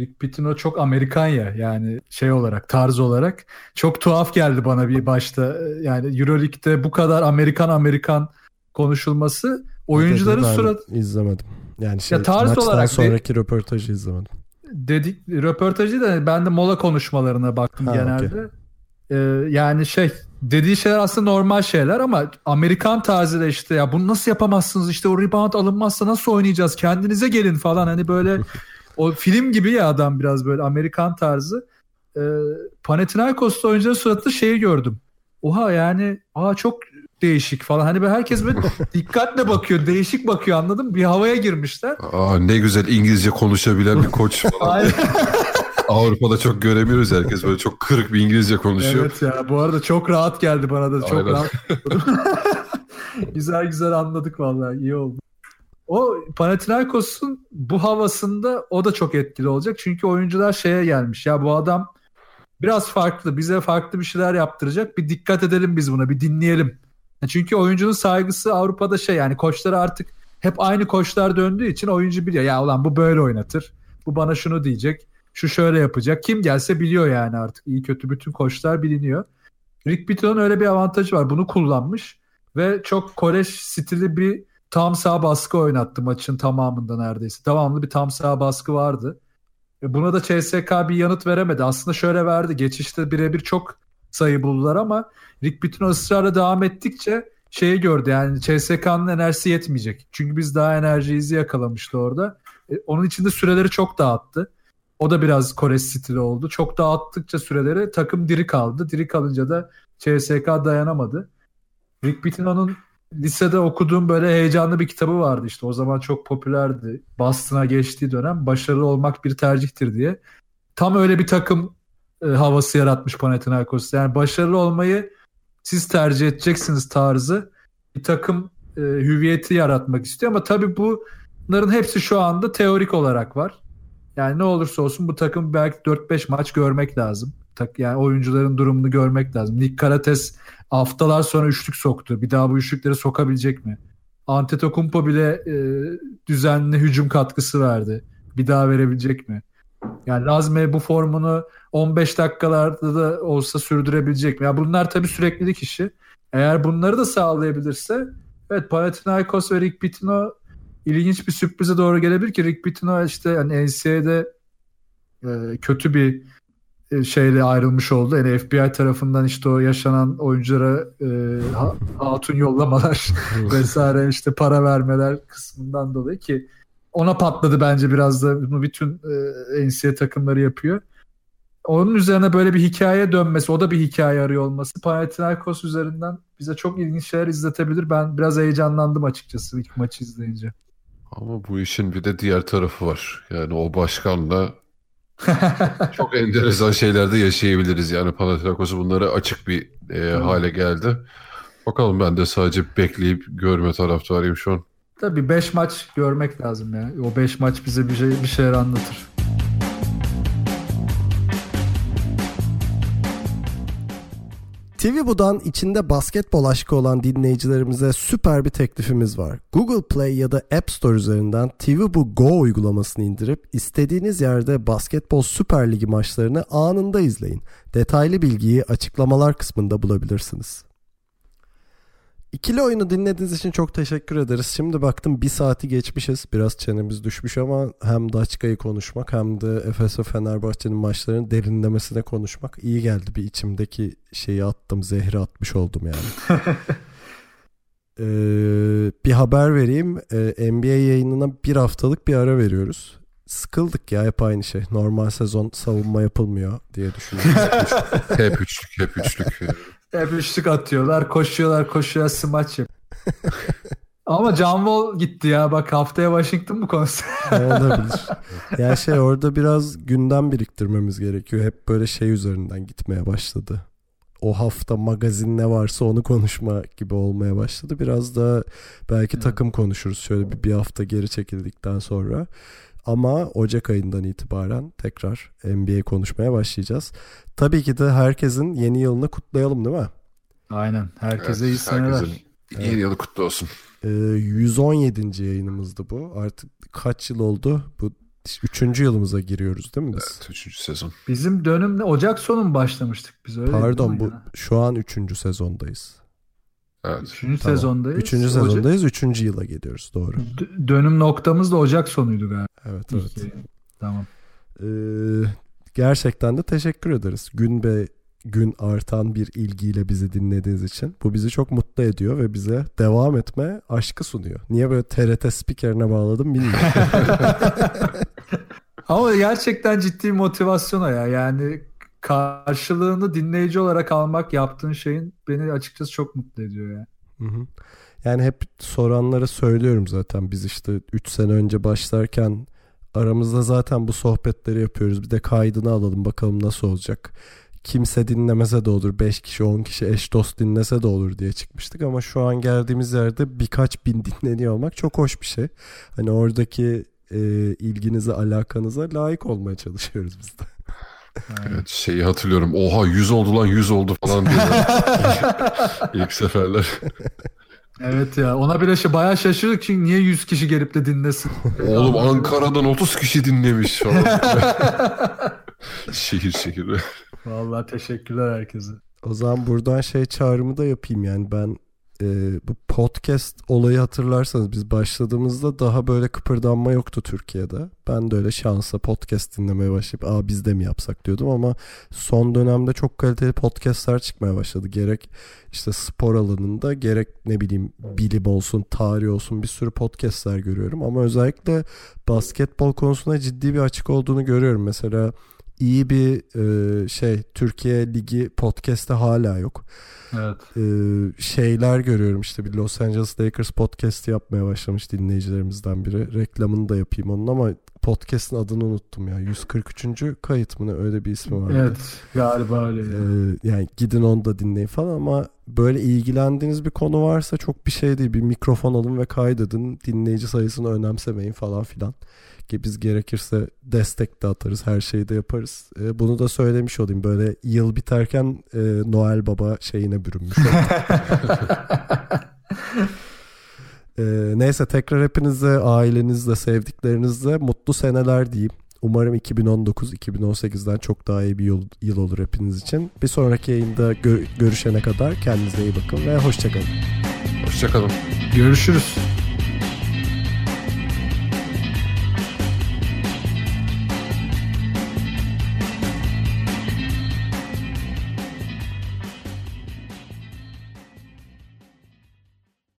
Rick Pitino çok Amerikan ya yani şey olarak tarz olarak çok tuhaf geldi bana bir başta yani Euroleague'de bu kadar Amerikan Amerikan konuşulması oyuncuların surat izlemedim. Yani şey, ya tarz olarak sonraki de, röportajı izlemedim. Dedik röportajı da ben de mola konuşmalarına baktım ha, genelde. Okay. Ee, yani şey dediği şeyler aslında normal şeyler ama Amerikan tarzı da işte ya bunu nasıl yapamazsınız işte o rebound alınmazsa nasıl oynayacağız kendinize gelin falan hani böyle o film gibi ya adam biraz böyle Amerikan tarzı. Ee, Panathinaikos'ta oyuncuların suratında şeyi gördüm. Oha yani aa çok değişik falan. Hani böyle herkes böyle dikkatle bakıyor, değişik bakıyor anladım. Bir havaya girmişler. Aa ne güzel İngilizce konuşabilen bir koç falan. Avrupa'da çok göremiyoruz herkes böyle çok kırık bir İngilizce konuşuyor. Evet ya bu arada çok rahat geldi bana da çok Aynen. rahat. güzel güzel anladık vallahi iyi oldu. O Panathinaikos'un bu havasında o da çok etkili olacak. Çünkü oyuncular şeye gelmiş. Ya bu adam biraz farklı. Bize farklı bir şeyler yaptıracak. Bir dikkat edelim biz buna. Bir dinleyelim. Çünkü oyuncunun saygısı Avrupa'da şey yani koçları artık hep aynı koçlar döndüğü için oyuncu biliyor. Ya ulan bu böyle oynatır. Bu bana şunu diyecek. Şu şöyle yapacak. Kim gelse biliyor yani artık. İyi kötü bütün koçlar biliniyor. Rick Pitino'nun öyle bir avantajı var. Bunu kullanmış. Ve çok kolej stili bir tam sağ baskı oynattı maçın tamamında neredeyse. Tamamlı bir tam sağ baskı vardı. E buna da CSK bir yanıt veremedi. Aslında şöyle verdi. Geçişte birebir çok sayı buldular ama Rick Pitino ısrarla devam ettikçe şeyi gördü yani CSK'nın enerjisi yetmeyecek. Çünkü biz daha enerjiyizi yakalamıştı orada. E, onun için de süreleri çok dağıttı. O da biraz Kore stili oldu. Çok dağıttıkça süreleri takım diri kaldı. Diri kalınca da CSK dayanamadı. Rick Pitino'nun lisede okuduğum böyle heyecanlı bir kitabı vardı işte. O zaman çok popülerdi. Boston'a geçtiği dönem başarılı olmak bir tercihtir diye. Tam öyle bir takım e, havası yaratmış Panathinaikos. Yani başarılı olmayı siz tercih edeceksiniz tarzı bir takım e, hüviyeti yaratmak istiyor. Ama tabii bunların hepsi şu anda teorik olarak var. Yani ne olursa olsun bu takım belki 4-5 maç görmek lazım. Yani oyuncuların durumunu görmek lazım. Nick Karates haftalar sonra üçlük soktu. Bir daha bu üçlükleri sokabilecek mi? Antetokounmpo bile e, düzenli hücum katkısı verdi. Bir daha verebilecek mi? Yani Lazme bu formunu 15 dakikalarda da olsa sürdürebilecek mi? Ya bunlar tabii süreklilik işi. Eğer bunları da sağlayabilirse evet Panathinaikos ve Rick Pitino ilginç bir sürprize doğru gelebilir ki Rick Pitino işte yani NCAA'de e, kötü bir şeyle ayrılmış oldu. Yani FBI tarafından işte o yaşanan oyunculara e, hatun yollamalar vesaire işte para vermeler kısmından dolayı ki ona patladı bence biraz da bunu bütün e, NCAA takımları yapıyor. onun üzerine böyle bir hikaye dönmesi, o da bir hikaye arıyor olması Panathinaikos üzerinden bize çok ilginç şeyler izletebilir. Ben biraz heyecanlandım açıkçası ilk maçı izleyince. Ama bu işin bir de diğer tarafı var. Yani o başkanla çok enteresan şeyler de yaşayabiliriz. Yani Panathinaikos'u bunlara açık bir e, hale geldi. Bakalım ben de sadece bekleyip görme taraftarıyım şu an. Tabii 5 maç görmek lazım ya. O 5 maç bize bir şey bir şeyler anlatır. TV Bu'dan içinde basketbol aşkı olan dinleyicilerimize süper bir teklifimiz var. Google Play ya da App Store üzerinden TV Bu Go uygulamasını indirip istediğiniz yerde basketbol Süper Ligi maçlarını anında izleyin. Detaylı bilgiyi açıklamalar kısmında bulabilirsiniz. İkili oyunu dinlediğiniz için çok teşekkür ederiz. Şimdi baktım bir saati geçmişiz. Biraz çenemiz düşmüş ama hem Daçka'yı konuşmak hem de Efes ve Fenerbahçe'nin maçlarının derinlemesine konuşmak iyi geldi. Bir içimdeki şeyi attım, zehri atmış oldum yani. ee, bir haber vereyim. Ee, NBA yayınına bir haftalık bir ara veriyoruz. Sıkıldık ya hep aynı şey. Normal sezon savunma yapılmıyor diye düşünüyorum. hep üçlük, hep üçlük. Hep üçlük atıyorlar, koşuyorlar, koşuyorlar, smaç yap. Ama John Wall gitti ya. Bak haftaya Washington mı konusu? Olabilir. Yani şey orada biraz gündem biriktirmemiz gerekiyor. Hep böyle şey üzerinden gitmeye başladı. O hafta magazin ne varsa onu konuşma gibi olmaya başladı. Biraz da belki evet. takım konuşuruz şöyle bir, bir hafta geri çekildikten sonra. Ama Ocak ayından itibaren tekrar NBA konuşmaya başlayacağız. Tabii ki de herkesin yeni yılını kutlayalım değil mi? Aynen. Herkese evet, iyi seneler. Herkesin yeni evet. yılı kutlu olsun. Ee, 117. yayınımızdı bu. Artık kaç yıl oldu? Bu Üçüncü yılımıza giriyoruz değil mi biz? Evet, üçüncü sezon. Bizim dönümle Ocak sonu mu başlamıştık biz öyle Pardon bu ya? şu an üçüncü sezondayız. Evet. Üçüncü tamam. sezondayız. Üçüncü Ocak... sezondayız. Üçüncü yıla geliyoruz doğru. D- dönüm noktamız da Ocak sonuydu galiba. Evet evet. Tamam. Ee, gerçekten de teşekkür ederiz. Gün be gün artan bir ilgiyle bizi dinlediğiniz için. Bu bizi çok mutlu ediyor ve bize devam etme aşkı sunuyor. Niye böyle TRT spikerine bağladım bilmiyorum. Ama gerçekten ciddi motivasyon ya. Yani karşılığını dinleyici olarak almak yaptığın şeyin beni açıkçası çok mutlu ediyor ya. Hı hı. Yani hep soranlara söylüyorum zaten biz işte 3 sene önce başlarken aramızda zaten bu sohbetleri yapıyoruz. Bir de kaydını alalım bakalım nasıl olacak. Kimse dinlemese de olur. 5 kişi 10 kişi eş dost dinlese de olur diye çıkmıştık. Ama şu an geldiğimiz yerde birkaç bin dinleniyor olmak çok hoş bir şey. Hani oradaki e, ilginize alakanıza layık olmaya çalışıyoruz biz de. Evet şeyi hatırlıyorum. Oha 100 oldu lan 100 oldu falan diye. İlk seferler. Evet ya ona bile şey bayağı şaşırdık çünkü niye 100 kişi gelip de dinlesin. Oğlum Ankara'dan 30 kişi dinlemiş falan. şehir şehir. Vallahi teşekkürler herkese. O zaman buradan şey çağrımı da yapayım yani ben e, bu podcast olayı hatırlarsanız biz başladığımızda daha böyle kıpırdanma yoktu Türkiye'de. Ben de öyle şansa podcast dinlemeye başlayıp aa biz de mi yapsak diyordum ama son dönemde çok kaliteli podcastler çıkmaya başladı. Gerek işte spor alanında gerek ne bileyim bilim olsun, tarih olsun bir sürü podcastler görüyorum ama özellikle basketbol konusunda ciddi bir açık olduğunu görüyorum. Mesela iyi bir e, şey Türkiye Ligi podcast'te hala yok. Evet. E, şeyler görüyorum işte bir Los Angeles Lakers podcast yapmaya başlamış dinleyicilerimizden biri. Reklamını da yapayım onun ama podcast'ın adını unuttum ya. 143. kayıt mı ne öyle bir ismi var. Evet galiba öyle. Ee, yani gidin onu da dinleyin falan ama böyle ilgilendiğiniz bir konu varsa çok bir şey değil. Bir mikrofon alın ve kaydedin. Dinleyici sayısını önemsemeyin falan filan ki biz gerekirse destek de atarız her şeyi de yaparız. E, bunu da söylemiş olayım böyle yıl biterken e, Noel Baba şeyine bürünmüş e, neyse tekrar hepinize ailenizle sevdiklerinizle mutlu seneler diyeyim. Umarım 2019-2018'den çok daha iyi bir yıl, yıl olur hepiniz için. Bir sonraki yayında gö- görüşene kadar kendinize iyi bakın ve hoşçakalın. Hoşçakalın. Görüşürüz.